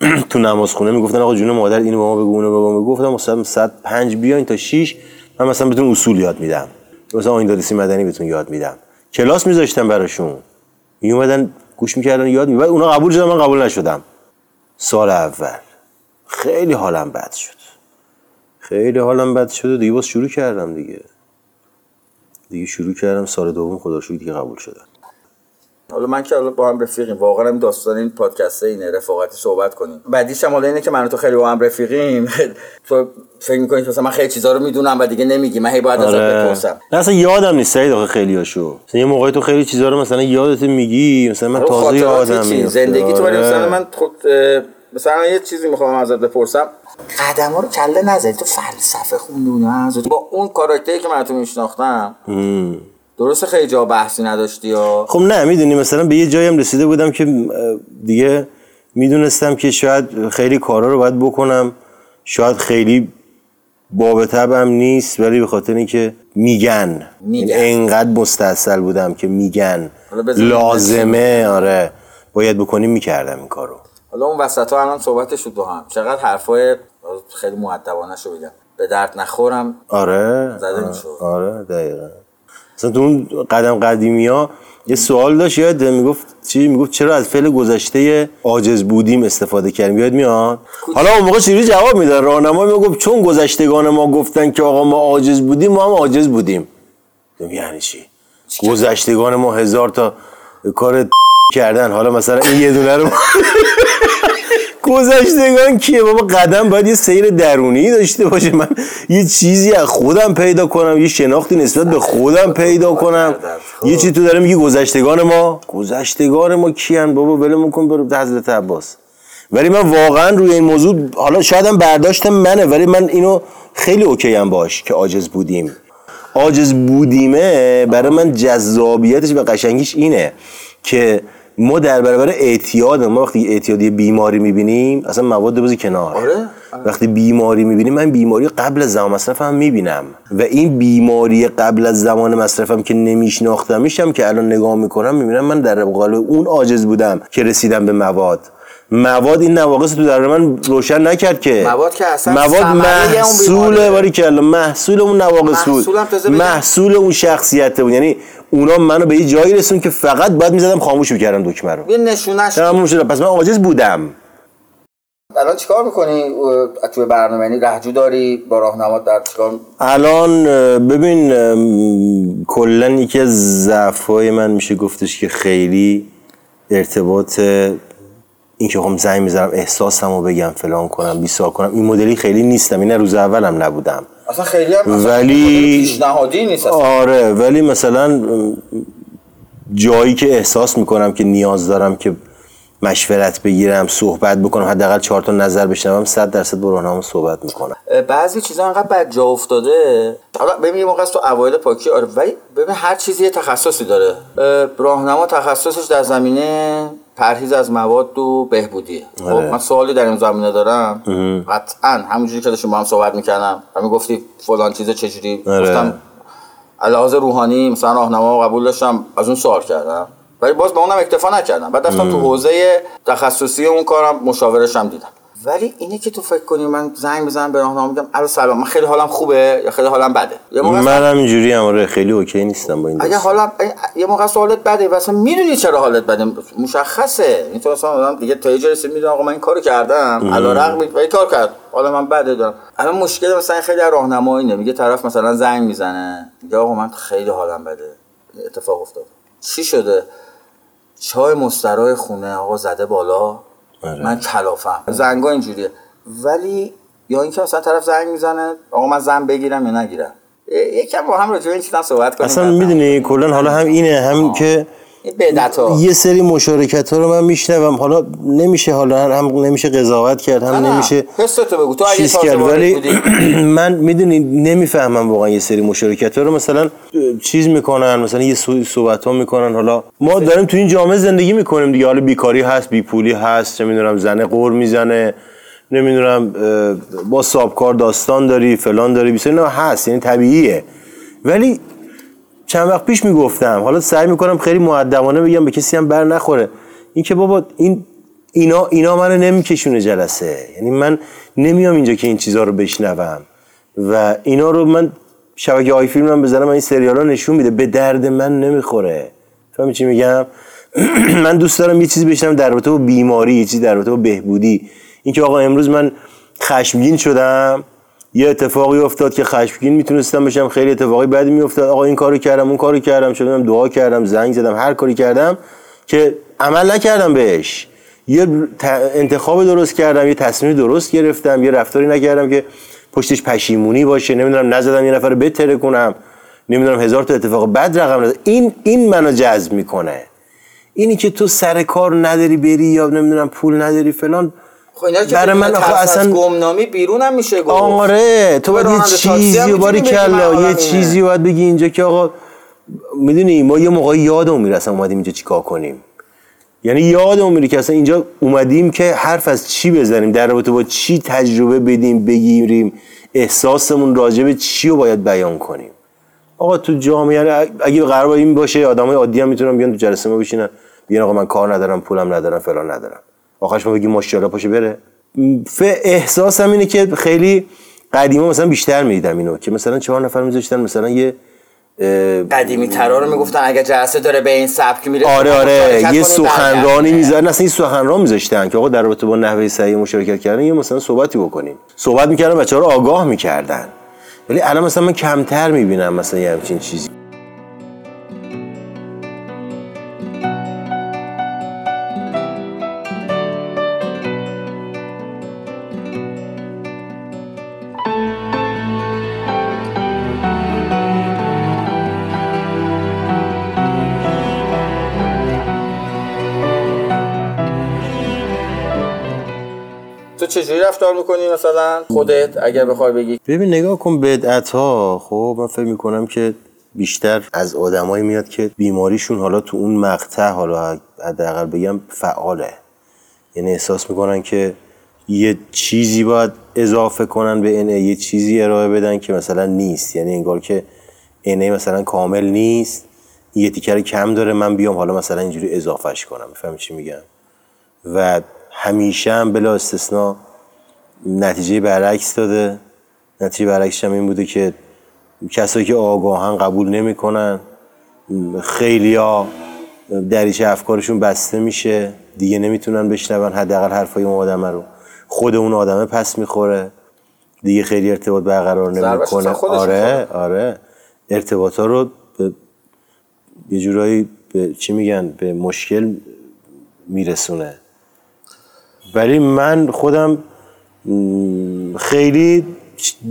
<clears throat> تو نماز خونه می‌گفتن آقا جون مادر اینو به ما بگو اونو به ما بگو. گفتم مثلا 105 بیاین تا 6 من مثلا بهتون اصول یاد میدم. مثلا آیندادسی مدنی بهتون یاد میدم. کلاس میذاشتم براشون. میومدن گوش می‌کردن یاد می اونا قبول شدن من قبول نشدم. سال اول. خیلی حالم بد شد. خیلی حالم بد شد و دیگه باز شروع کردم دیگه. دیگه شروع کردم. سال دوم خدا دیگه قبول شدم. حالا من که حالا با هم رفیقیم واقعا هم داستان این پادکسته اینه رفاقتی صحبت کنیم. بعدیش هم حالا اینه که من و تو خیلی با هم رفیقیم. <laughs> تو فکر می‌کنی مثلا من خیلی چیزا رو می‌دونم و دیگه نمیگی من هی باید ازت بپرسم. نه اصلا یادم نیست سعید آخه خیلی هاشو مثلا یه موقعی تو خیلی چیزا رو مثلا یادت میگی مثلا من آره، تازه یادم؟ میاد زندگی تو ولی مثلا من خود مثلا یه چیزی می‌خوام ازت بپرسم. قدم ها رو کله نزدی تو فلسفه خوندی اونها با اون کاراکتری که من تو میشناختم درسته خیلی جا بحثی نداشتی یا؟ خب نه می‌دونی مثلا به یه جایی هم رسیده بودم که دیگه می‌دونستم که شاید خیلی کارا رو باید بکنم شاید خیلی باب طبعم نیست ولی به خاطر اینکه میگن. میگن. یعنی انقدر مستاصل بودم که میگن. لازمه آره. باید بکنیم می‌کردم این کارو. حالا اون وسط ها الان صحبتش شد با هم. چقدر حرفای خیلی مؤدبانه شو بگم به درد نخورم. آره. زده آره. آره دقیقا. مثلا تو اون قدم قدیمی ها یه سوال داشت یاد می‌گفت چی؟ می‌گفت چرا از فعل گذشته عاجز بودیم استفاده کردیم؟ یاد میاد؟ حالا اون موقع چجوری جواب می‌داد؟ راهنما می‌گفت چون گذشتگان ما گفتن که آقا ما عاجز بودیم ما هم عاجز بودیم. یعنی چی؟ گذشتگان ما هزار تا کار <laughs> کردن. حالا مثلا این یه دونه رو <laughs> گذشتگان کیه؟ بابا قدم باید یه سیر درونی داشته باشه. من یه چیزی از خودم پیدا کنم یه شناختی نسبت به خودم پیدا کنم. یه چیزی تو داره میگی گذشتگان ما؟ گذشتگان ما کیان؟ بابا ولمون کن برو حضرت عباس. ولی من واقعا روی این موضوع حالا شاید هم برداشتم منه ولی من اینو خیلی اوکی هم باش که عاجز بودیم. عاجز بودیمه برای من جذابیتش و قشنگیش اینه که ما در برابر اعتیاد ما وقتی اعتیادی بیماری می‌بینیم اصلا مواد بازی کنار. آره. وقتی بیماری می‌بینیم من بیماری قبل از زمان مصرفم می‌بینم. و این بیماری قبل از زمان مصرفم که نمیشناختمشم که الان نگاه می‌کنم می‌بینم من در قالب اون عاجز بودم که رسیدم به مواد. مواد این نواقص تو در من روشن نکرد که. مواد که اصلا مواد محصول. باری کلا محصول اون نواقص بود. محصول اون شخصیت بود. یعنی اونا منو به یه جایی رسون که فقط باید می‌زدم خاموش می‌کردم دکمه رو. یه نشونش تموم شد پس من عاجز بودم. الان چیکار می‌کنی؟ توی برنامه یعنی رهجو داری؟ با راهنما در چیکار؟ الان ببین کلا یکی از ضعف‌های من میشه گفتش که خیلی ارتباط این که خب زنگ می‌زنم احساسم رو بگم فلان کنم بیسار کنم این مدلی خیلی نیستم این روز اولم نبودم اصلا خیلی هم ولی پیشنهادی نیست اصلا. آره ولی مثلا جایی که احساس می‌کنم که نیاز دارم که مشورت بگیرم صحبت بکنم حداقل چهار تا نظر بشنوم 100 درصد با راهنما صحبت می‌کنم. بعضی چیزا انقدر بد جا افتاده. حالا ببین موقع تو اوایل پاکی آره ولی ببین هر چیزی یه تخصصی داره. اه، راهنما تخصصش در زمینه پرهیز از مواد و بهبودیه خب آره. من سوالی در این زمینه دارم. قطعا همونجوری که داشتیم با هم صحبت می‌کردم. همین گفتی فلان چیز چجوری؟ آره. گفتم علاوه روحانی مثلا راهنما قبول داشتم از اون سوال کردم. ولی باز با اونم اکتفا نکردم. بعد رفتم تو حوزه تخصصی اون کارم مشاورش هم دیدم. ولی اینه که تو فکر کنی من زنگ بزنم به راهنما میگم الو سلام من خیلی حالم خوبه یا خیلی حالم بده؟ یه موقع من هم اینجوری هم آره خیلی اوکی نیستم با این اگه. حالا یه موقع است حالت بده و اصلا می‌دونی چرا حالت بده. مشخصه. این تو مثلا آدم دیگه تا یه می‌دونه آقا من این کارو کردم. مم. علا رغم و این کار کرد. حالا من بده دارم. الان مشکل مثلا خیلی در راهنمایی اینه. میگه طرف مثلا زنگ می‌زنه. میگه آقا من خیلی حالم بده. اتفاق افتاد. چی شده؟ چای مسترای خونه آقا زده بالا. من کلافم. زنگا اینجوریه. ولی یا اینکه مثلا طرف زنگ می‌زنه آقا من زن بگیرم یا نگیرم. یکم با هم راجع به این چیزا صحبت کنیم. اصلا می‌دونی کلا حالا هم اینه هم که این بدعت ها یه سری مشارکت ها رو من میشنوم. حالا نمیشه حالا هم نمیشه قضاوت کرد هم نمیشه حستو بگو. تو اگه کرد. ولی <clears throat> من می‌دونی نمی‌فهمم واقعا یه سری مشارکت ها رو. مثلا چیز می‌کنن مثلا یه صحبت ها می‌کنن. حالا ما داریم تو این جامعه زندگی می‌کنیم دیگه. حالا بیکاری هست بیپولی هست چه می‌دونم زنه قور می‌زنه نمی‌دونم با سابکار داستان داری فلان داری بیساری نه هست یعنی طبیعیه. ولی چند وقت پیش می‌گفتم. حالا سعی می‌کنم خیلی مؤدبانه بگم به کسی هم بر نخوره. این که بابا این اینا اینا منو نمیکشونه جلسه. یعنی من نمیام اینجا که این چیزها رو بشنوم. و اینا رو من شبکه های فیلم هم بزنم این سریال نشون میده. به درد من نمی‌خوره. فهمی چی میگم؟ <clears throat> من دوست دارم یه چیزی بشنم در رابطه با بیماری یه چیزی در رابطه با بهبودی. اینکه آقا امروز من خشمگین شدم. یه اتفاقی افتاد که خشمگین می‌تونستم بشم خیلی اتفاقی بعدی میافتاد. آقا این کارو کردم اون کارو کردم شدم دعا کردم زنگ زدم هر کاری کردم که عمل نکردم بهش. یه انتخاب درست کردم یه تصمیم درست گرفتم یه رفتاری نکردم که پشتش پشیمونی باشه. نمی‌دونم نزدم یه نفر رو بتره کنم. نمی‌دونم هزار تا اتفاق. بد رقم نزد این این منو جذب می‌کنه. اینی که تو سر کار نداری بری یا نمی‌دونم پول نداری فلان. خب اینا که برای من آخه اصلا گمنامی بیرون هم میشه گفت. آره تو باید یه چیزی باری کلا یه چیزی باید بگی اینجا که آقا می‌دونی ما یه موقع یادمون میره اصلا اومدیم اینجا چیکار کنیم. یعنی یادمون میره که اصلا اینجا اومدیم که حرف از چی بزنیم در رابطه با چی تجربه بدیم بگیریم احساسمون راجع به چی رو باید بیان کنیم. آقا تو جامعه اگه قرار این باشه آدمای عادی هم می‌تونن بیان تو جلسه ما بشینن بیان آقا من کار ندارم پولم ندارم فلان ندارم. آخرش ما بگیم ماشاءالله پاشه بره. احساسم اینه که خیلی قدیما مثلا بیشتر می‌دیدم اینو که مثلا چهار نفر میذاشتن مثلا یه قدیمی ترا رو می‌گفتن اگه جلسه داره به این سبک میره آره آره یه سخنرانی می‌ذارن اصلا این سخنران میذاشتن که آقا در رابطه با نحوه صحیح مشارکت کردن یه مثلا صحبتی بکنیم. صحبت می‌کردن بچه‌ها رو آگاه می‌کردن. ولی الان مثلا من کمتر می‌بینم مثلا یه همچین چیزی. رفتار می‌کنی مثلا خودت؟ اگر بخوای بگی. ببین نگاه کن بدعت ها خب من فکر می‌کنم که بیشتر از آدمایی میاد که بیماریشون حالا تو اون مقطع حالا حداقل بگم فعاله. یعنی احساس می‌کنن که یه چیزی باید اضافه کنن به انه یه چیزی ارائه بدن که مثلا نیست. یعنی انگار که انه مثلا کامل نیست. یه تیکر کم داره من بیام حالا مثلا اینجوری اضافهش کنم. می‌فهمی چی میگم؟ و همیشه هم بلا استثنا نتیجه برعکس داده. نتیجه برعکسش هم این بوده که کسایی که آگاهن قبول نمی‌کنن خیلی ها دریچه افکارشون بسته میشه. دیگه نمی‌تونن بشنون حداقل حرفای اون آدمه رو. خود اون آدمه پس می‌خوره. دیگه خیلی ارتباط برقرار نمی‌کنه. آره آره. ارتباط ها رو به یه جورایی به چی میگن؟ به مشکل میرسونه. ولی من خودم خیلی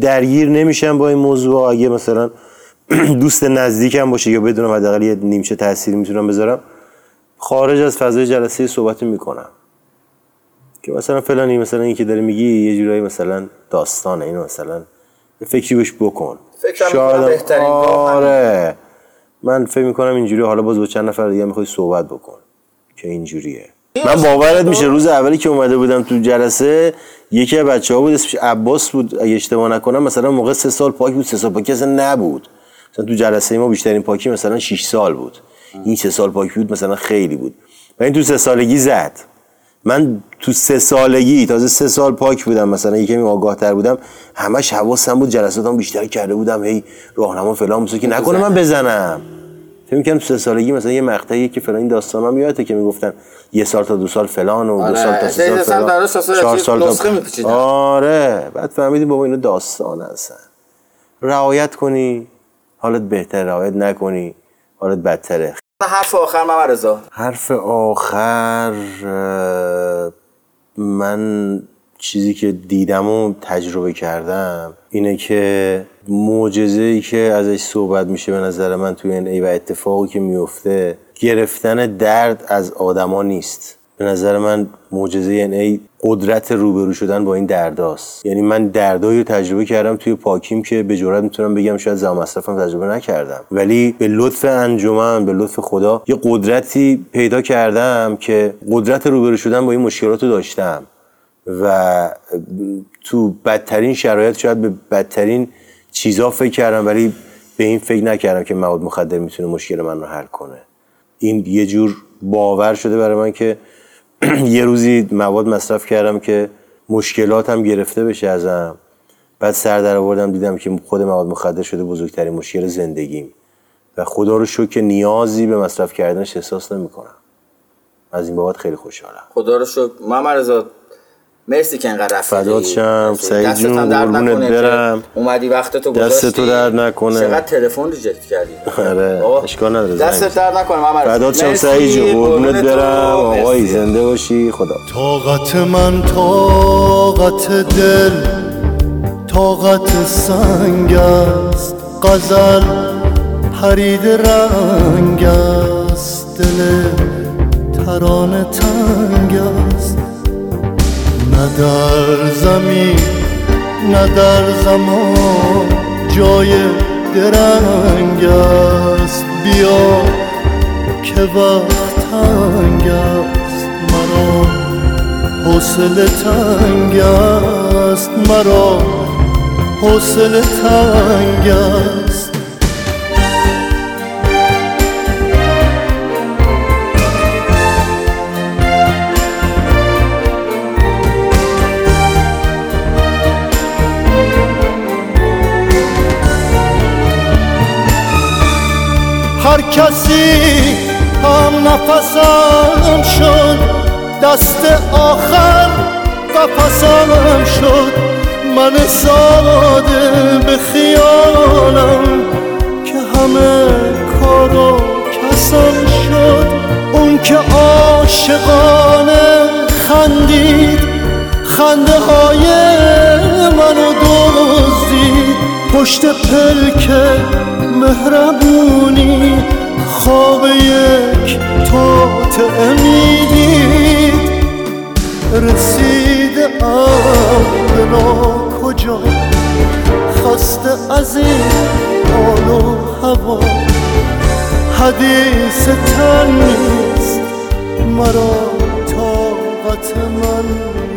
درگیر نمیشم با این موضوع. اگه مثلا <clears throat> دوست نزدیکم باشه یا بدونم حداقل یه نیمچه تأثیری می‌تونم بذارم خارج از فضای جلسه صحبت می‌کنم. که مثلا فلانی مثلا این که داره میگی یه جورایی مثلا داستانه اینو مثلا فکری بهش بکن. هم- بهترین. آره. من فکر می‌کنم اینجوری حالا باز با چند نفر دیگه می‌خوای صحبت بکن که اینجوریه. من باورت میشه روز اولی که اومده بودم تو جلسه یکی از بچه ها بود اسمش عباس بود. اگه اشتباه نکنم مثلا موقع سه سال پاک بود سه سال پاکی اصلا نبود. مثلا تو جلسه ما بیشترین پاکی مثلا 6 سال بود. این سه سال پاکی بود مثلا خیلی بود. و این تو سه سالگی زد. من تو سه سالگی تازه سه سال پاک بودم مثلا یکمی آگاه تر بودم. همش حواسم بود جلساتم بیشتر کرده بودم هی راهنما فلان که نکنه من بزنم. فکر می‌کنم تو سه سالگی مثلا یه مقطعی که فلان این داستانا میاد که می‌گفتن یه سال تا دو سال فلان و دو آره، سال تا سه سال فلان. چهار سال تا. آره بعد فهمیدیم بابا اینو داستان هستن. رعایت کنی حالت بهتر رعایت نکنی حالت بدتره. حرف آخر محمد رضا. حرف آخر من چیزی که دیدم و تجربه کردم اینه که معجزه ای که ازش صحبت میشه به نظر من توی این ای و اتفاقی که میفته گرفتن درد از آدما نیست. به نظر من معجزه یعنی ای قدرت روبرو شدن با این درداست. یعنی من دردایی رو تجربه کردم توی پاکیم که به جرات می‌تونم بگم شاید زمان مصرفم تجربه نکردم. ولی به لطف انجمن به لطف خدا یه قدرتی پیدا کردم که قدرت روبرو شدن با این مشکلات رو داشتم. و تو بدترین شرایط شاید به بدترین چیزا فکر کردم ولی به این فکر نکردم که مواد مخدر می‌تونه مشکل من رو حل کنه. این یه جور باور شده برای من که <clears throat> یه روزی مواد مصرف کردم که مشکلاتم گرفته بشه ازم. بعد سر در آوردم دیدم که خود مواد مخدر شده بزرگترین مشکل زندگیم. و خدا رو شکر که نیازی به مصرف کردنش احساس نمی‌کنم. از این بابت خیلی خوشحالم. خدا رو شکر. رضا مرسی که انقدر رفیقی فدات شم. سعید جون قربونت برم اومدی وقت تو دست گذاشتی تو درد نکنه. چقدر تلفن ریجکت کردی آره. اشکال نداره دست درد نکنه محمد. فدات شم. سعید جون قربونت برم مرسی. زنده باشی خدا طاقت من طاقت دل طاقت سنگ است غزل پرید رنگ است دل ترانه تنگ است نه در زمین نه در زمان جای درنگ است. بیا که وقت تنگ است. مرا حوصله تنگ است. مرا حوصله تنگ است. کسی هم نفسم شد دست آخر قفسم شد. من ساده به خیالم که همه کارو کسم شد. اون که عاشقانه خندید خنده های منو دزدید. پشت پلک مهربونی خواب یک توطعه می‌دید رسیده ام به کجا؟ خسته از این حال و هوا. حدیث تن نیست مرا طاقت من.